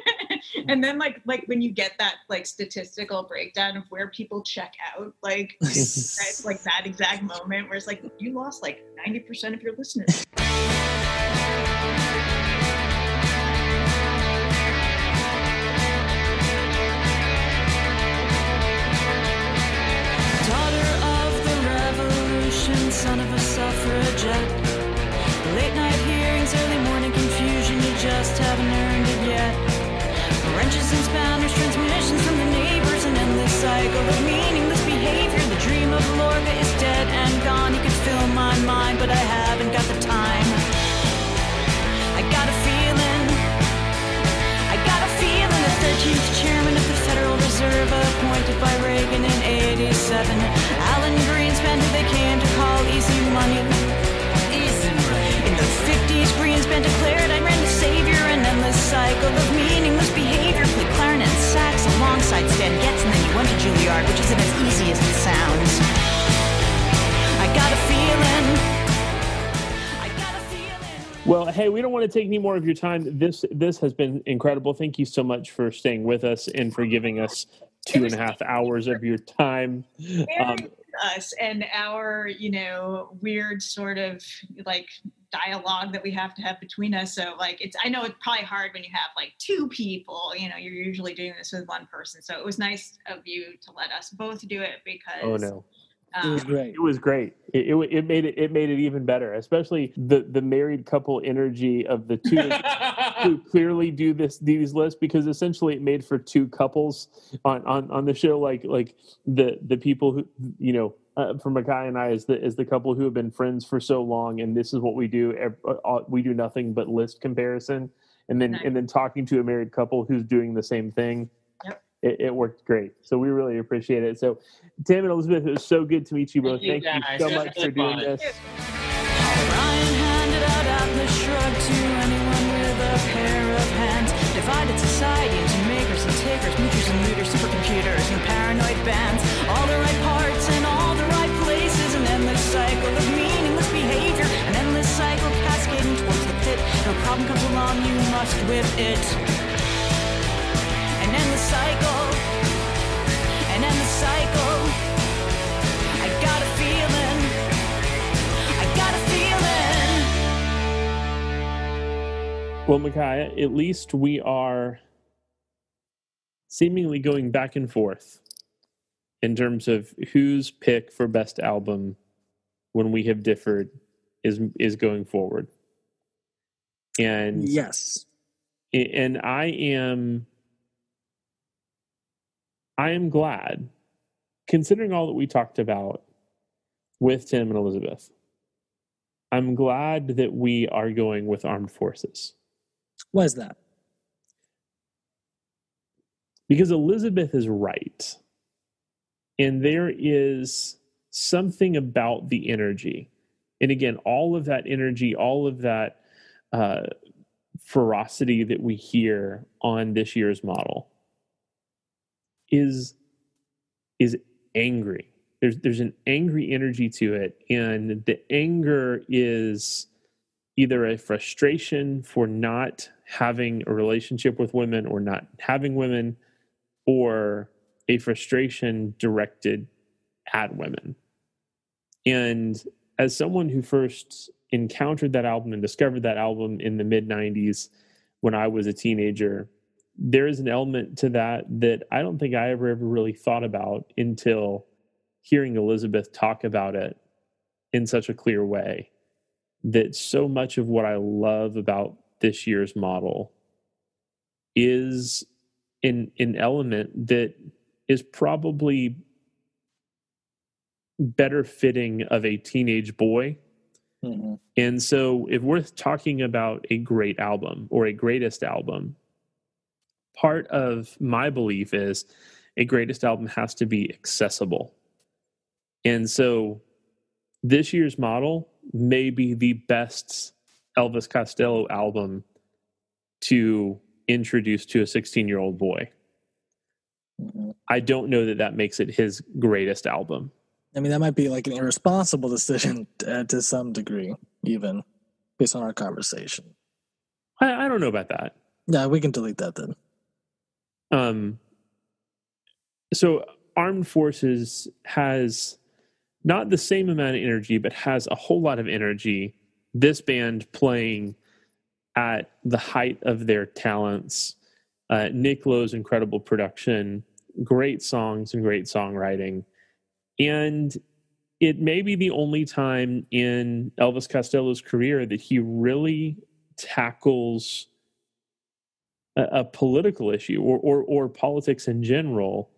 and then like like when you get that like statistical breakdown of where people check out like it's like that exact moment where it's like you lost like 90% of your listeners suffragette. Late night hearings, early morning confusion, you just haven't earned it yet. Wrenches and spanners, transmissions from the neighbors, an endless cycle of meaningless behavior. The dream of Lorca is dead and gone. You could fill my mind, but I haven't got the time. I got a feeling. I got a feeling the 13th chairman of the Federal Reserve, appointed by Reagan in 87. Alan Greenspan, who they came to call easy money. Easy money. In the 50s, Greenspan declared, Ayn Rand the savior, an endless cycle of meaningless behavior. Played clarinet and sax alongside Stan Getz, and then he went to Juilliard, which isn't as easy as it sounds. I got a feeling. Got a feeling. Well, hey, we don't want to take any more of your time. This this has been incredible. Thank you so much for staying with us and for giving us two and a half hours of your time. Um, us and our you know weird sort of like dialogue that we have to have between us so like it's i know it's probably hard when you have like two people you know you're usually doing this with one person so it was nice of you to let us both do it oh, because Oh no. It was um, great. It was great. It, it, it made it it made it even better, especially the the married couple energy of the two who clearly do this these lists because essentially it made for two couples on on on the show like like the the people who you know uh, for Micaiah and I is the is the couple who have been friends for so long and this is what we do ev- uh, uh, we do nothing but list comparison and then Nice. and then talking to a married couple who's doing the same thing Yep. It, it worked great so we really appreciate it so Tim and Elizabeth it was so good to meet you both Thank you, thank guys. you so much was for doing this Brian handed out Atlas Shrugged to anyone with a pair of hands. Divided society into makers and takers, moochers and looters, supercomputers and paranoid bands. All the right parts in all the right places. An endless cycle of meaningless behavior. An endless cycle cascading towards the pit. No problem comes along, you must whip it. Well, Micaiah, at least we are seemingly going back and forth in terms of whose pick for best album when we have differed is is going forward. And Yes. and I am I am glad considering all that we talked about with Tim and Elizabeth. I'm glad that we are going with armed forces. Why is that? because Elizabeth is right. And there is something about the energy. And again, all of that energy, all of that uh, ferocity that we hear on this year's model is is angry. There's there's an angry energy to it, and the anger is either a frustration for not having a relationship with women or not having women or a frustration directed at women. And as someone who first encountered that album and discovered that album in the mid 90s when I was a teenager, there is an element to that that I don't think I ever ever really thought about until hearing Elizabeth talk about it in such a clear way. That so much of what I love about this year's model is an an element that is probably better fitting of a teenage boy. Mhm. And so if we're talking about a great album or a greatest album, part of my belief is a greatest album has to be accessible. And so this year's model may be the best Elvis Costello album to introduce to a 16 year old boy. I don't know that that makes it his greatest album. I mean, that might be like an irresponsible decision uh, to some degree, even based on our conversation. I, I don't know about that. Yeah, we can delete that then. Um, so Armed Forces has not the same amount of energy, but has a whole lot of energy. This band playing at the height of their talents. Uh, Nick Lowe's incredible production, great songs and great songwriting. And it may be the only time in Elvis Costello's career that he really tackles a, a political issue or, or or politics in general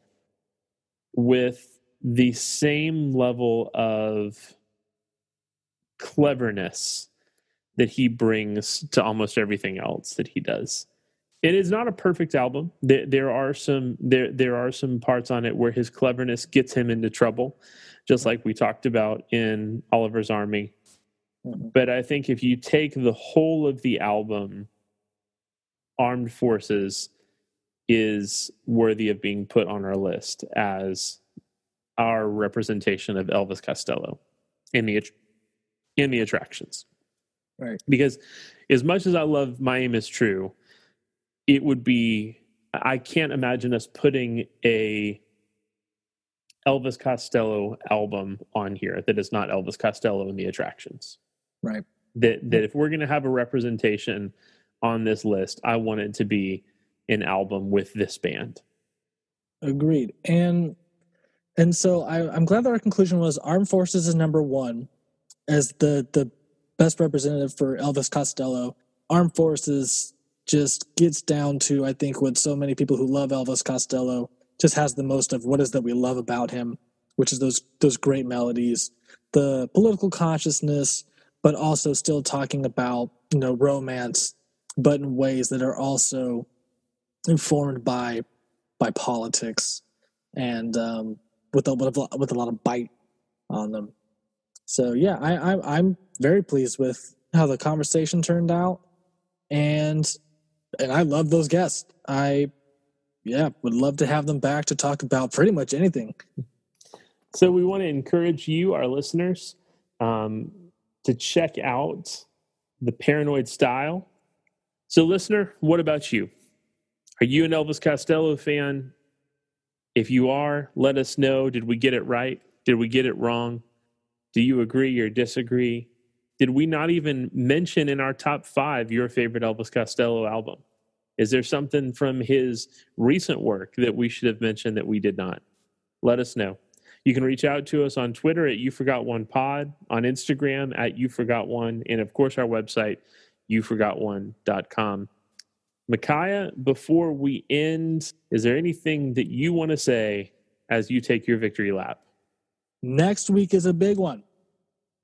with the same level of cleverness that he brings to almost everything else that he does. It is not a perfect album. There, there are some there there are some parts on it where his cleverness gets him into trouble, just like we talked about in Oliver's Army. Mhm. But I think if you take the whole of the album, Armed Forces is worthy of being put on our list as our representation of Elvis Costello in the in the attractions. Right. Because as much as I love My Aim is True, it would be I can't imagine us putting a Elvis Costello album on here that is not Elvis Costello and the Attractions. Right. That that if we're going to have a representation on this list, I want it to be an album with this band. Agreed. And and so I, I'm glad that our conclusion was Armed Forces is number one as the the best representative for Elvis Costello. Armed Forces just gets down to I think what so many people who love Elvis Costello just has the most of what is that we love about him, which is those those great melodies, the political consciousness, but also still talking about you know romance, but in ways that are also informed by by politics and um, with a with a, with a lot of bite on them. So yeah, I, I I'm very pleased with how the conversation turned out, and and I love those guests. I yeah would love to have them back to talk about pretty much anything. So we want to encourage you, our listeners, um, to check out the Paranoid Style. So, listener, what about you? Are you an Elvis Costello fan? If you are, let us know. Did we get it right? Did we get it wrong? Do you agree or disagree? Did we not even mention in our top five your favorite Elvis Costello album? Is there something from his recent work that we should have mentioned that we did not? Let us know. You can reach out to us on Twitter at You Forgot One Pod, on Instagram at You Forgot One, and of course our website, YouForgotOne.com. Micaiah, before we end, is there anything that you want to say as you take your victory lap? Next week is a big one.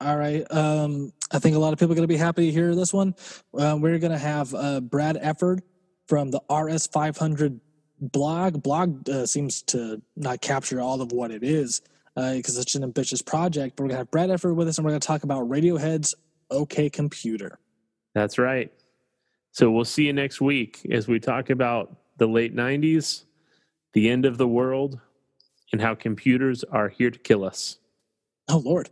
All right. Um, I think a lot of people are going to be happy to hear this one. Uh, we're going to have uh, Brad Efford from the RS500 blog. Blog uh, seems to not capture all of what it is because it's an ambitious project. But we're going to have Brad Efford with us, and we're going to talk about Radiohead's OK Computer. That's right. So we'll see you next week as we talk about the late 90s, the end of the world, and how computers are here to kill us. Oh, Lord.